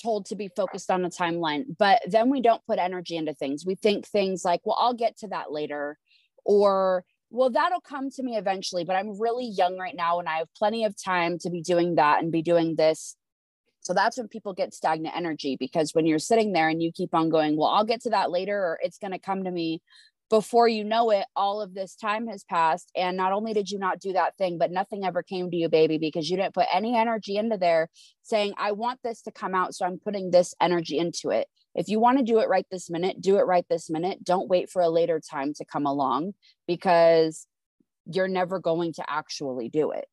told to be focused on a timeline, but then we don't put energy into things. We think things like, well, I'll get to that later, or well, that'll come to me eventually, but I'm really young right now and I have plenty of time to be doing that and be doing this. So that's when people get stagnant energy because when you're sitting there and you keep on going, well, I'll get to that later, or it's going to come to me before you know it, all of this time has passed. And not only did you not do that thing, but nothing ever came to you, baby, because you didn't put any energy into there saying, I want this to come out. So I'm putting this energy into it. If you want to do it right this minute, do it right this minute. Don't wait for a later time to come along because you're never going to actually do it.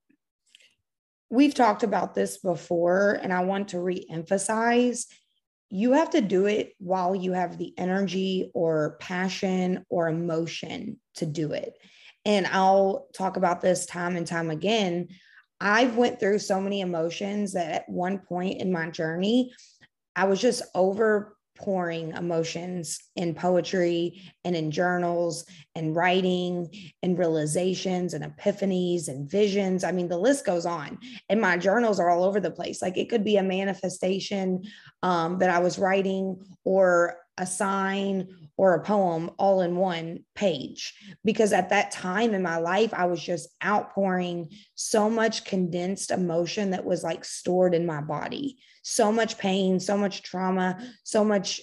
We've talked about this before, and I want to re emphasize you have to do it while you have the energy or passion or emotion to do it. And i'll talk about this time and time again. I've went through so many emotions that at one point in my journey i was just over pouring emotions in poetry and in journals and writing and realizations and epiphanies and visions. I mean, the list goes on. And my journals are all over the place. Like it could be a manifestation um, that I was writing or a sign or a poem all in one page because at that time in my life i was just outpouring so much condensed emotion that was like stored in my body so much pain so much trauma so much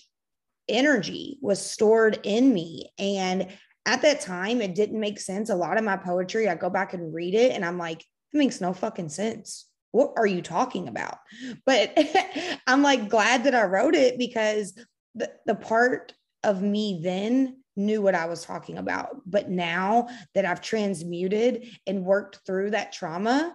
energy was stored in me. And at that time it didn't make sense. A lot of my poetry i go back and read it and i'm like it makes no fucking sense. What are you talking about? But i'm like glad that i wrote it because the, the part of me then knew what I was talking about. But now that I've transmuted and worked through that trauma,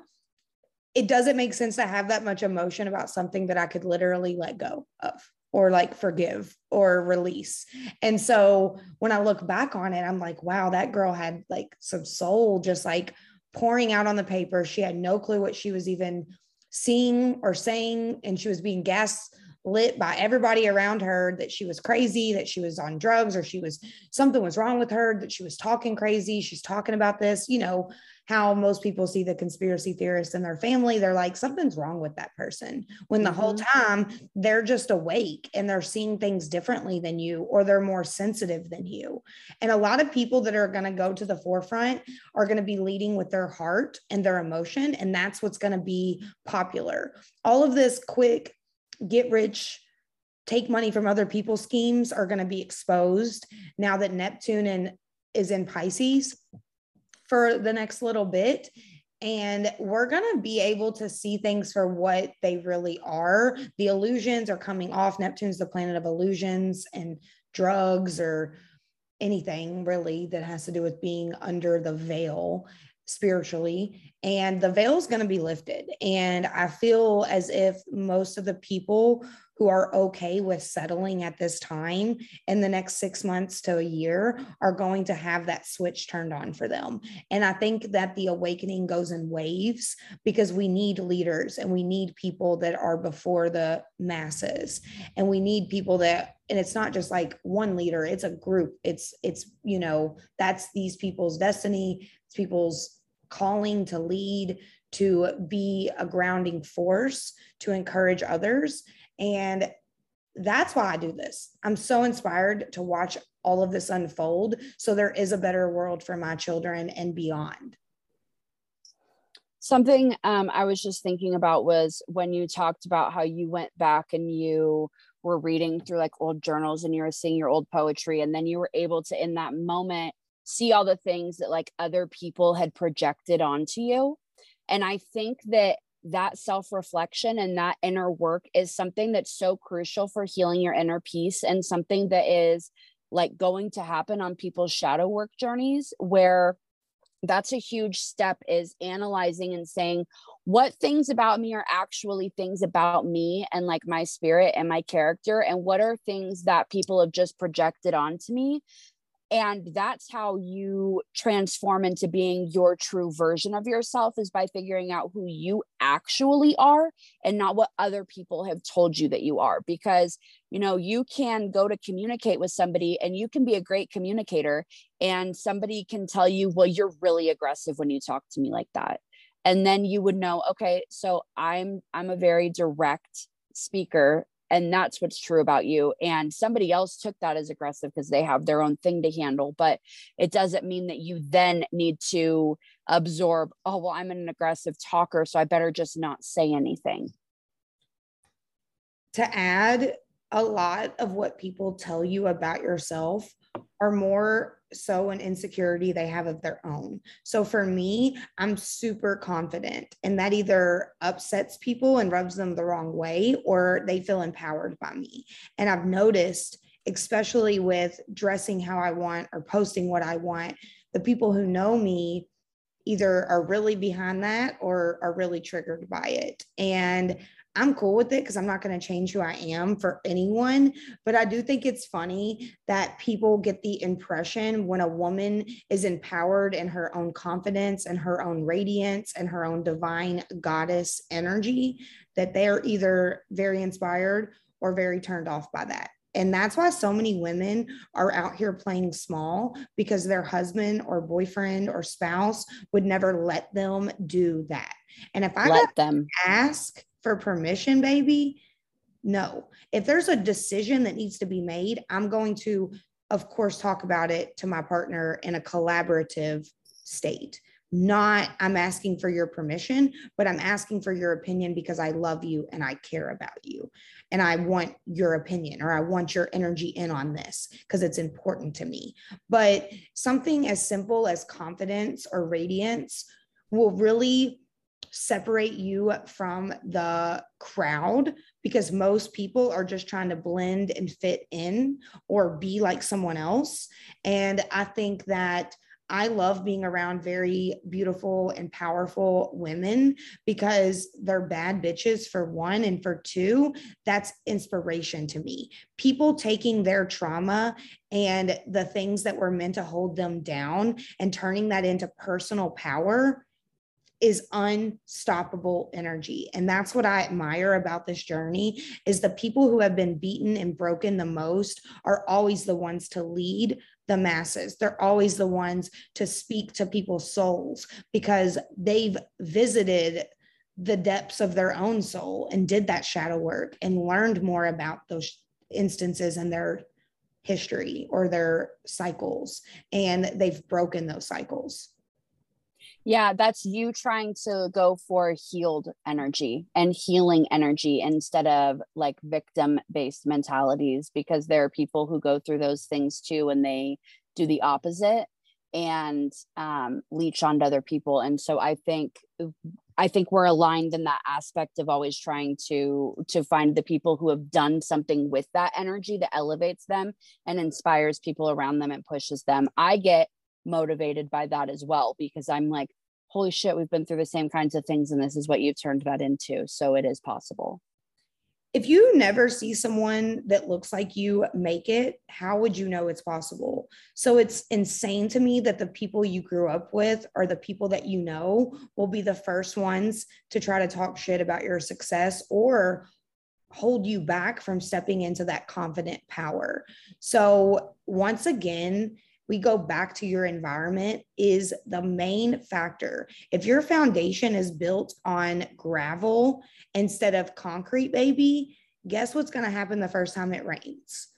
it doesn't make sense to have that much emotion about something that I could literally let go of or like forgive or release. And so when I look back on it, I'm like, wow, that girl had like some soul just like pouring out on the paper. She had no clue what she was even seeing or saying, and she was being gas lit by everybody around her that she was crazy, that she was on drugs, or she was something was wrong with her, that she was talking crazy. She's talking about this, you know, how most people see the conspiracy theorists and their family. They're like, something's wrong with that person. When the mm-hmm. whole time they're just awake and they're seeing things differently than you, or they're more sensitive than you. And a lot of people that are going to go to the forefront are going to be leading with their heart and their emotion. And that's what's going to be popular. All of this quick, get rich, take money from other people's schemes are going to be exposed now that Neptune and is in Pisces for the next little bit and we're going to be able to see things for what they really are. The illusions are coming off. Neptune's the planet of illusions and drugs or anything really that has to do with being under the veil spiritually and the veil is going to be lifted and i feel as if most of the people who are okay with settling at this time in the next six months to a year are going to have that switch turned on for them. And I think that the awakening goes in waves because we need leaders and we need people that are before the masses. And we need people that and it's not just like one leader it's a group it's it's you know that's these people's destiny it's people's calling to lead to be a grounding force to encourage others and that's why I do this. I'm so inspired to watch all of this unfold. So there is a better world for my children and beyond. Something um, I was just thinking about was when you talked about how you went back and you were reading through like old journals and you were seeing your old poetry, and then you were able to, in that moment, see all the things that like other people had projected onto you. And I think that that self reflection and that inner work is something that's so crucial for healing your inner peace and something that is like going to happen on people's shadow work journeys where that's a huge step is analyzing and saying what things about me are actually things about me and like my spirit and my character and what are things that people have just projected onto me and that's how you transform into being your true version of yourself is by figuring out who you actually are and not what other people have told you that you are. Because you know you can go to communicate with somebody and you can be a great communicator and somebody can tell you well you're really aggressive when you talk to me like that. And then you would know okay so i'm i'm a very direct speaker and that's what's true about you and somebody else took that as aggressive because they have their own thing to handle but it doesn't mean that you then need to absorb oh well i'm an aggressive talker so i better just not say anything. To add a lot of what people tell you about yourself are more so an insecurity they have of their own. So for me, I'm super confident, and that either upsets people and rubs them the wrong way or they feel empowered by me. And I've noticed, especially with dressing how I want or posting what I want, the people who know me either are really behind that or are really triggered by it. And I'm cool with it because I'm not going to change who I am for anyone. But I do think it's funny that people get the impression when a woman is empowered in her own confidence and her own radiance and her own divine goddess energy that they are either very inspired or very turned off by that. And that's why so many women are out here playing small because their husband or boyfriend or spouse would never let them do that. And if I let them ask for permission, baby, no. If there's a decision that needs to be made, I'm going to, of course, talk about it to my partner in a collaborative state. Not, I'm asking for your permission, but I'm asking for your opinion because I love you and I care about you. And I want your opinion or I want your energy in on this because it's important to me. But something as simple as confidence or radiance will really separate you from the crowd because most people are just trying to blend and fit in or be like someone else. And I think that I love being around very beautiful and powerful women because they're bad bitches for one. And for two, that's inspiration to me. People taking their trauma and the things that were meant to hold them down and turning that into personal power is unstoppable energy. And that's what i admire about this journey is the people who have been beaten and broken the most are always the ones to lead the masses. They're always the ones to speak to people's souls because they've visited the depths of their own soul and did that shadow work and learned more about those instances and their history or their cycles. And they've broken those cycles yeah that's you trying to go for healed energy and healing energy instead of like victim based mentalities because there are people who go through those things too and they do the opposite and um, leech onto other people. And so i think i think we're aligned in that aspect of always trying to to find the people who have done something with that energy that elevates them and inspires people around them and pushes them. I get motivated by that as well because I'm like, holy shit, we've been through the same kinds of things and this is what you've turned that into. So it is possible. If you never see someone that looks like you make it, how would you know it's possible? So it's insane to me that the people you grew up with or the people that you know will be the first ones to try to talk shit about your success or hold you back from stepping into that confident power. So once again, we go back to your environment is the main factor. If your foundation is built on gravel instead of concrete, baby, guess what's going to happen the first time it rains?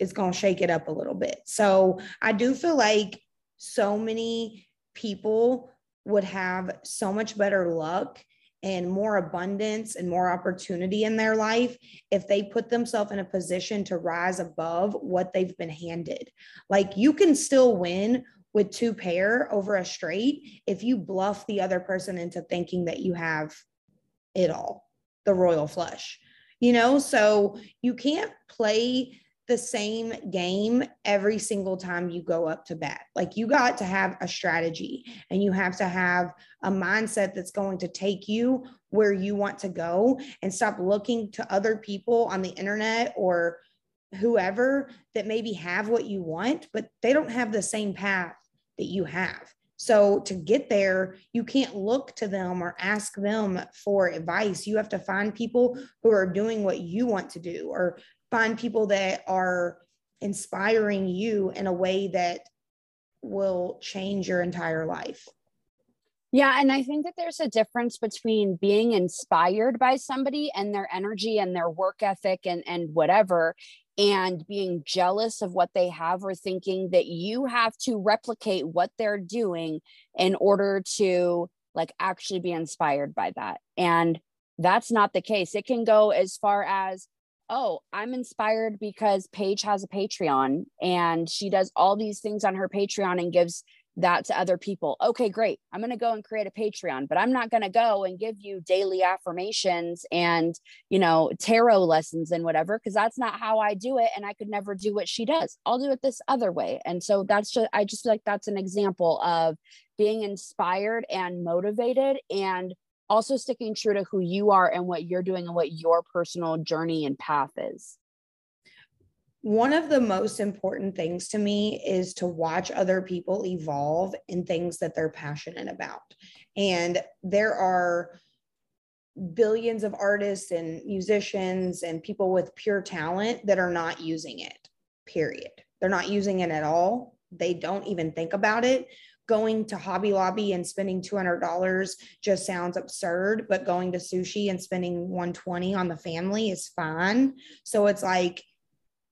It's going to shake it up a little bit. So I do feel like so many people would have so much better luck and more abundance and more opportunity in their life if they put themselves in a position to rise above what they've been handed. Like you can still win with two pair over a straight if you bluff the other person into thinking that you have it all, the royal flush. You know, so you can't play the same game every single time you go up to bat. Like you got to have a strategy and you have to have a mindset that's going to take you where you want to go and stop looking to other people on the internet or whoever that maybe have what you want, but they don't have the same path that you have. So to get there, you can't look to them or ask them for advice. You have to find people who are doing what you want to do or find people that are inspiring you in a way that will change your entire life. Yeah, and I think that there's a difference between being inspired by somebody and their energy and their work ethic and and whatever and being jealous of what they have or thinking that you have to replicate what they're doing in order to like actually be inspired by that. And that's not the case. It can go as far as oh, I'm inspired because Paige has a Patreon and she does all these things on her Patreon and gives that to other people. Okay, great. I'm going to go and create a Patreon, but I'm not going to go and give you daily affirmations and, you know, tarot lessons and whatever, because that's not how I do it. And I could never do what she does. I'll do it this other way. And so that's just, I just feel like that's an example of being inspired and motivated and also sticking true to who you are and what you're doing and what your personal journey and path is. One of the most important things to me is to watch other people evolve in things that they're passionate about. And there are billions of artists and musicians and people with pure talent that are not using it, period. They're not using it at all. They don't even think about it going to Hobby Lobby and spending $200 just sounds absurd, but going to sushi and spending 120 on the family is fine. So it's like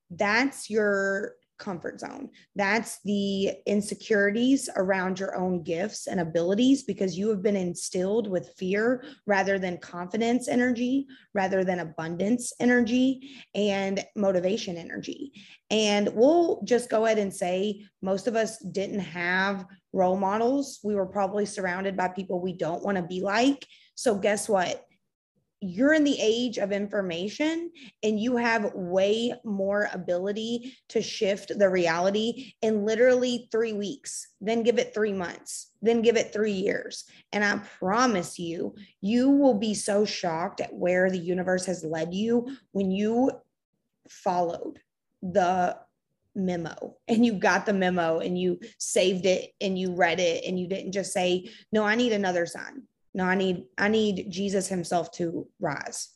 that's your comfort zone. That's the insecurities around your own gifts and abilities because you have been instilled with fear rather than confidence energy, rather than abundance energy and motivation energy. And we'll just go ahead and say most of us didn't have role models. We were probably surrounded by people we don't want to be like. So, guess what? you're in the age of information and you have way more ability to shift the reality in literally three weeks, then give it three months, then give it three years. And I promise you, you will be so shocked at where the universe has led you when you followed the memo and you got the memo and you saved it and you read it and you didn't just say no i need another sign. No i need i need jesus himself to rise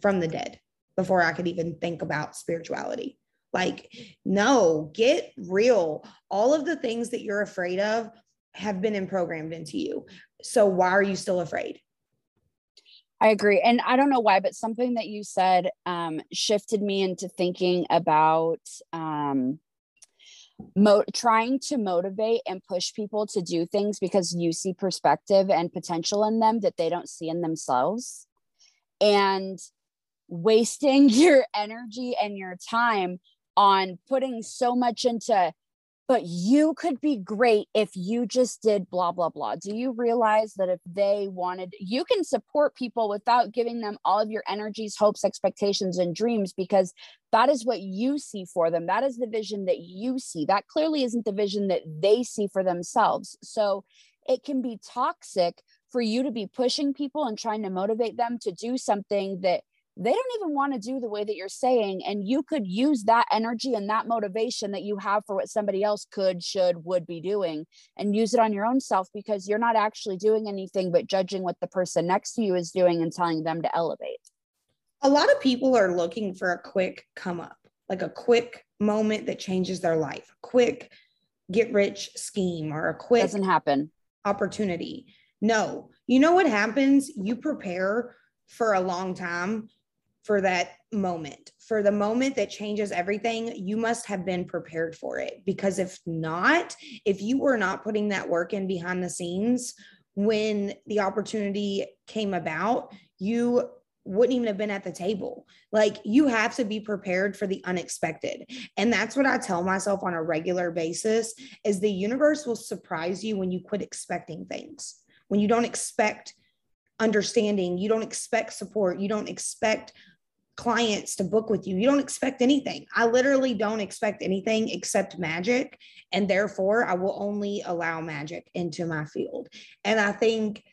from the dead before i could even think about spirituality. Like no get real. All of the things that you're afraid of have been programmed into you. So why are you still afraid I agree. And I don't know why, but something that you said um, shifted me into thinking about um, mo- trying to motivate and push people to do things because you see perspective and potential in them that they don't see in themselves. And wasting your energy and your time on putting so much into but you could be great if you just did blah blah blah. Do you realize that if they wanted you can support people without giving them all of your energies hopes expectations and dreams because that is what you see for them. That is the vision that you see. That clearly isn't the vision that they see for themselves. So it can be toxic for you to be pushing people and trying to motivate them to do something that they don't even want to do the way that you're saying and you could use that energy and that motivation that you have for what somebody else could should would be doing and use it on your own self because you're not actually doing anything but judging what the person next to you is doing and telling them to elevate. A lot of people are looking for a quick come up like a quick moment that changes their life a quick get rich scheme or a quick doesn't happen. opportunity. No you know what happens? You prepare for a long time for that moment, for the moment that changes everything, you must have been prepared for it. Because if not, if you were not putting that work in behind the scenes when the opportunity came about, you wouldn't even have been at the table. Like you have to be prepared for the unexpected. And that's what I tell myself on a regular basis is the universe will surprise you when you quit expecting things. When you don't expect understanding, you don't expect support, you don't expect clients to book with you. You don't expect anything. I literally don't expect anything except magic. And therefore, I will only allow magic into my field. And I think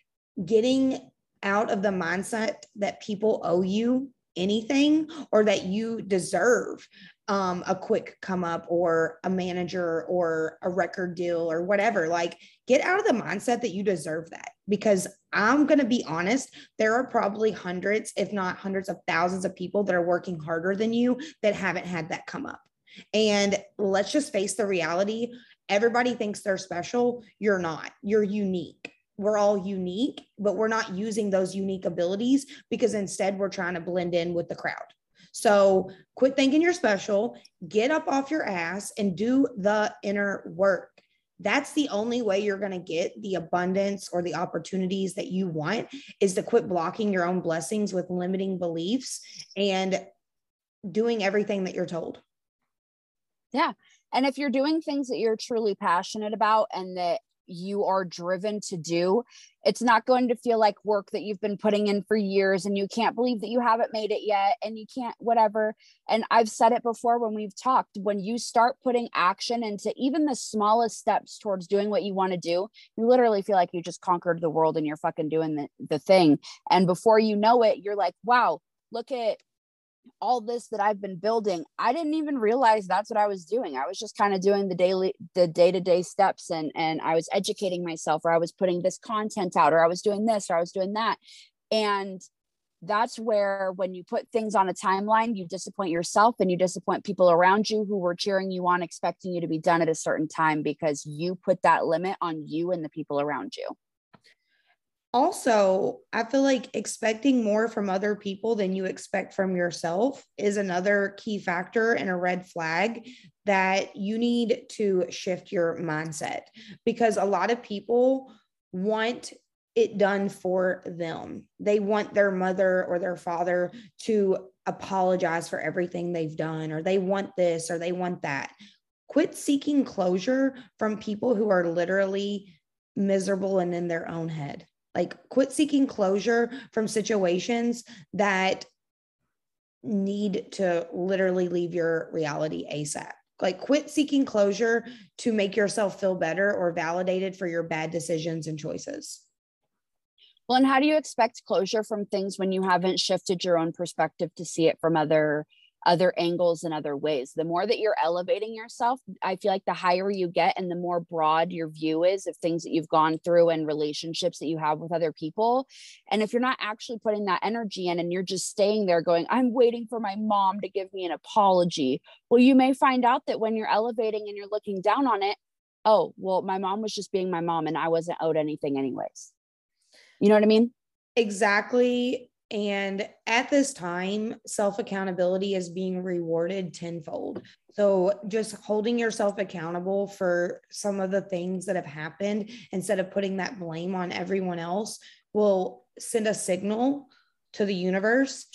getting out of the mindset that people owe you anything or that you deserve um, a quick come up or a manager or a record deal or whatever. Like, get out of the mindset that you deserve that because I'm going to be honest, there are probably hundreds, if not hundreds of thousands of people that are working harder than you that haven't had that come up. And let's just face the reality everybody thinks they're special. You're not, you're unique. We're all unique, but we're not using those unique abilities because instead we're trying to blend in with the crowd. So quit thinking you're special, get up off your ass and do the inner work. That's the only way you're going to get the abundance or the opportunities that you want is to quit blocking your own blessings with limiting beliefs and doing everything that you're told. Yeah. And if you're doing things that you're truly passionate about and that you are driven to do. It's not going to feel like work that you've been putting in for years and you can't believe that you haven't made it yet and you can't, whatever. And I've said it before when we've talked when you start putting action into even the smallest steps towards doing what you want to do, you literally feel like you just conquered the world and you're fucking doing the, the thing. And before you know it, you're like, wow, look at all this that I've been building, I didn't even realize that's what I was doing. I was just kind of doing the daily, the day-to-day steps and and I was educating myself or I was putting this content out or I was doing this or I was doing that. And that's where when you put things on a timeline, you disappoint yourself and you disappoint people around you who were cheering you on, expecting you to be done at a certain time because you put that limit on you and the people around you also, I feel like expecting more from other people than you expect from yourself is another key factor and a red flag that you need to shift your mindset because a lot of people want it done for them. They want their mother or their father to apologize for everything they've done, or they want this or they want that. Quit seeking closure from people who are literally miserable and in their own head. Like, quit seeking closure from situations that need to literally leave your reality ASAP. Like, quit seeking closure to make yourself feel better or validated for your bad decisions and choices. Well, and how do you expect closure from things when you haven't shifted your own perspective to see it from other other angles and other ways. The more that you're elevating yourself, I feel like the higher you get and the more broad your view is of things that you've gone through and relationships that you have with other people. And if you're not actually putting that energy in and you're just staying there going, I'm waiting for my mom to give me an apology, well, you may find out that when you're elevating and you're looking down on it, oh, well, my mom was just being my mom and I wasn't owed anything, anyways. You know what I mean? Exactly. And at this time, self accountability is being rewarded tenfold. So, just holding yourself accountable for some of the things that have happened instead of putting that blame on everyone else will send a signal to the universe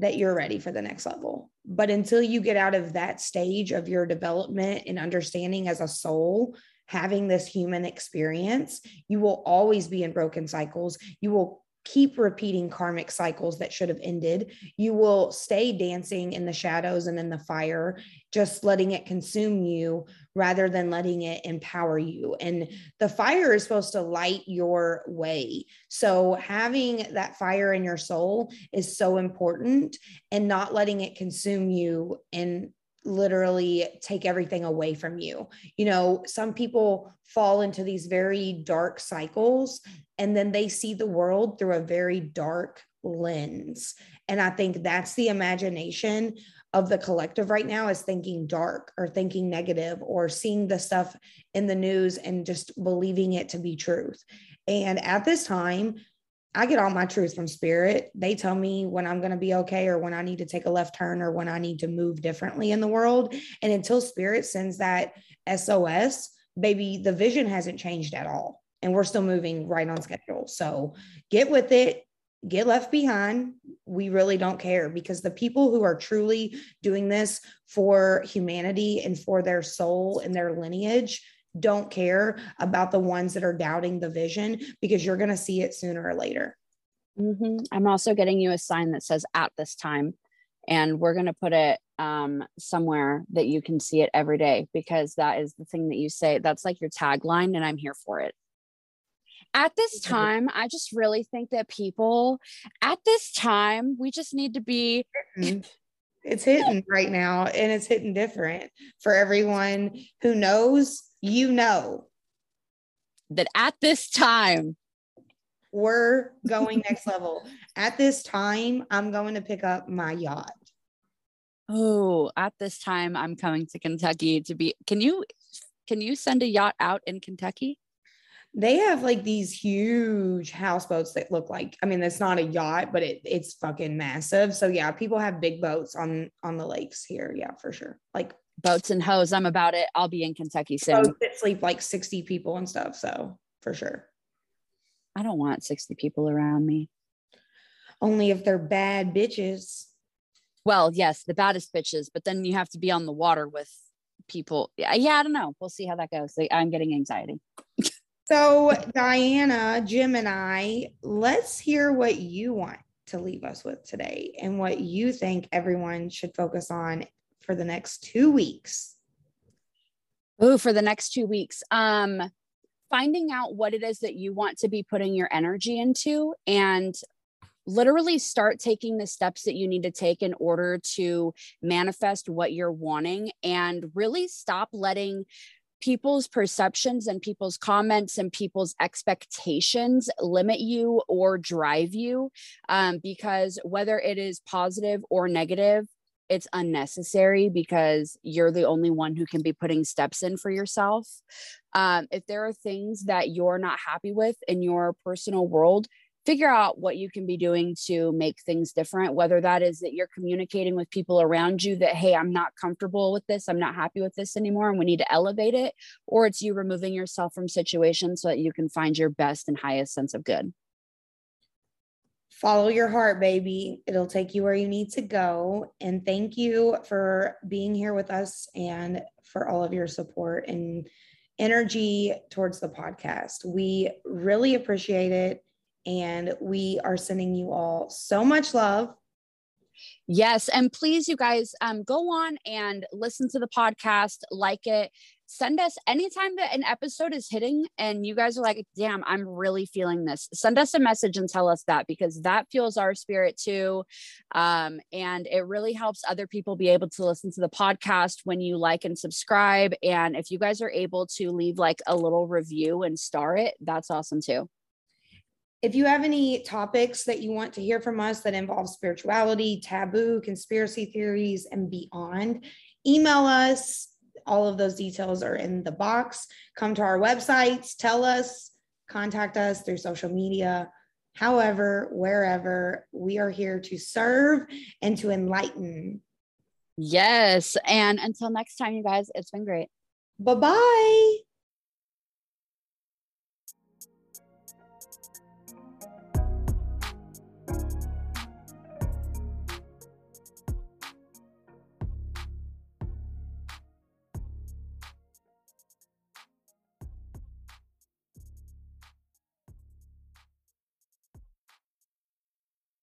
that you're ready for the next level. But until you get out of that stage of your development and understanding as a soul, having this human experience, you will always be in broken cycles. You will keep repeating karmic cycles that should have ended. You will stay dancing in the shadows and in the fire, just letting it consume you rather than letting it empower you. And the fire is supposed to light your way. So, having that fire in your soul is so important and not letting it consume you and literally take everything away from you. You know, some people fall into these very dark cycles and then they see the world through a very dark lens. And I think that's the imagination of the collective right now is thinking dark or thinking negative or seeing the stuff in the news and just believing it to be truth. And at this time, I get all my truth from spirit. They tell me when I'm going to be okay or when I need to take a left turn or when I need to move differently in the world. And until spirit sends that SOS, baby, the vision hasn't changed at all. And we're still moving right on schedule. So get with it, get left behind. We really don't care because the people who are truly doing this for humanity and for their soul and their lineage don't care about the ones that are doubting the vision because you're going to see it sooner or later. Mm-hmm. I'm also getting you a sign that says at this time, and we're going to put it um, somewhere that you can see it every day because that is the thing that you say. That's like your tagline, and I'm here for it. At this time, I just really think that people at this time, we just need to be. It's hitting right now, and it's hitting different for everyone who knows you know that at this time we're going next level. At this time, I'm going to pick up my yacht. Oh, at this time, I'm coming to Kentucky to be. Can you can you send a yacht out in Kentucky? They have like these huge houseboats that look like. I mean, it's not a yacht, but it it's fucking massive. So yeah, people have big boats on on the lakes here. Yeah, for sure. Like boats and hoes. I'm about it. I'll be in Kentucky soon. Boats that sleep like 60 people and stuff. So for sure. I don't want 60 people around me. Only if they're bad bitches. Well, yes, the baddest bitches, but then you have to be on the water with people. Yeah, yeah I don't know. We'll see how that goes. I'm getting anxiety. so, Diana, Gemini, let's hear what you want to leave us with today and what you think everyone should focus on for the next two weeks? Oh, for the next two weeks. Um, finding out what it is that you want to be putting your energy into and literally start taking the steps that you need to take in order to manifest what you're wanting and really stop letting people's perceptions and people's comments and people's expectations limit you or drive you um, because whether it is positive or negative it's unnecessary because you're the only one who can be putting steps in for yourself. Um, if there are things that you're not happy with in your personal world, figure out what you can be doing to make things different, whether that is that you're communicating with people around you that, hey, I'm not comfortable with this, I'm not happy with this anymore, and we need to elevate it, or it's you removing yourself from situations so that you can find your best and highest sense of good follow your heart, baby. It'll take you where you need to go. And thank you for being here with us and for all of your support and energy towards the podcast. We really appreciate it. And we are sending you all so much love. Yes. And please, you guys, um, go on and listen to the podcast, like it, send us anytime that an episode is hitting and you guys are like, damn, I'm really feeling this. Send us a message and tell us that because that fuels our spirit too. Um, and it really helps other people be able to listen to the podcast when you like and subscribe. And if you guys are able to leave like a little review and star it, that's awesome too. If you have any topics that you want to hear from us that involve spirituality, taboo, conspiracy theories, and beyond, email us. All of those details are in the box. Come to our websites, tell us, contact us through social media. However, wherever we are here to serve and to enlighten. Yes. And until next time, you guys, it's been great. Bye bye.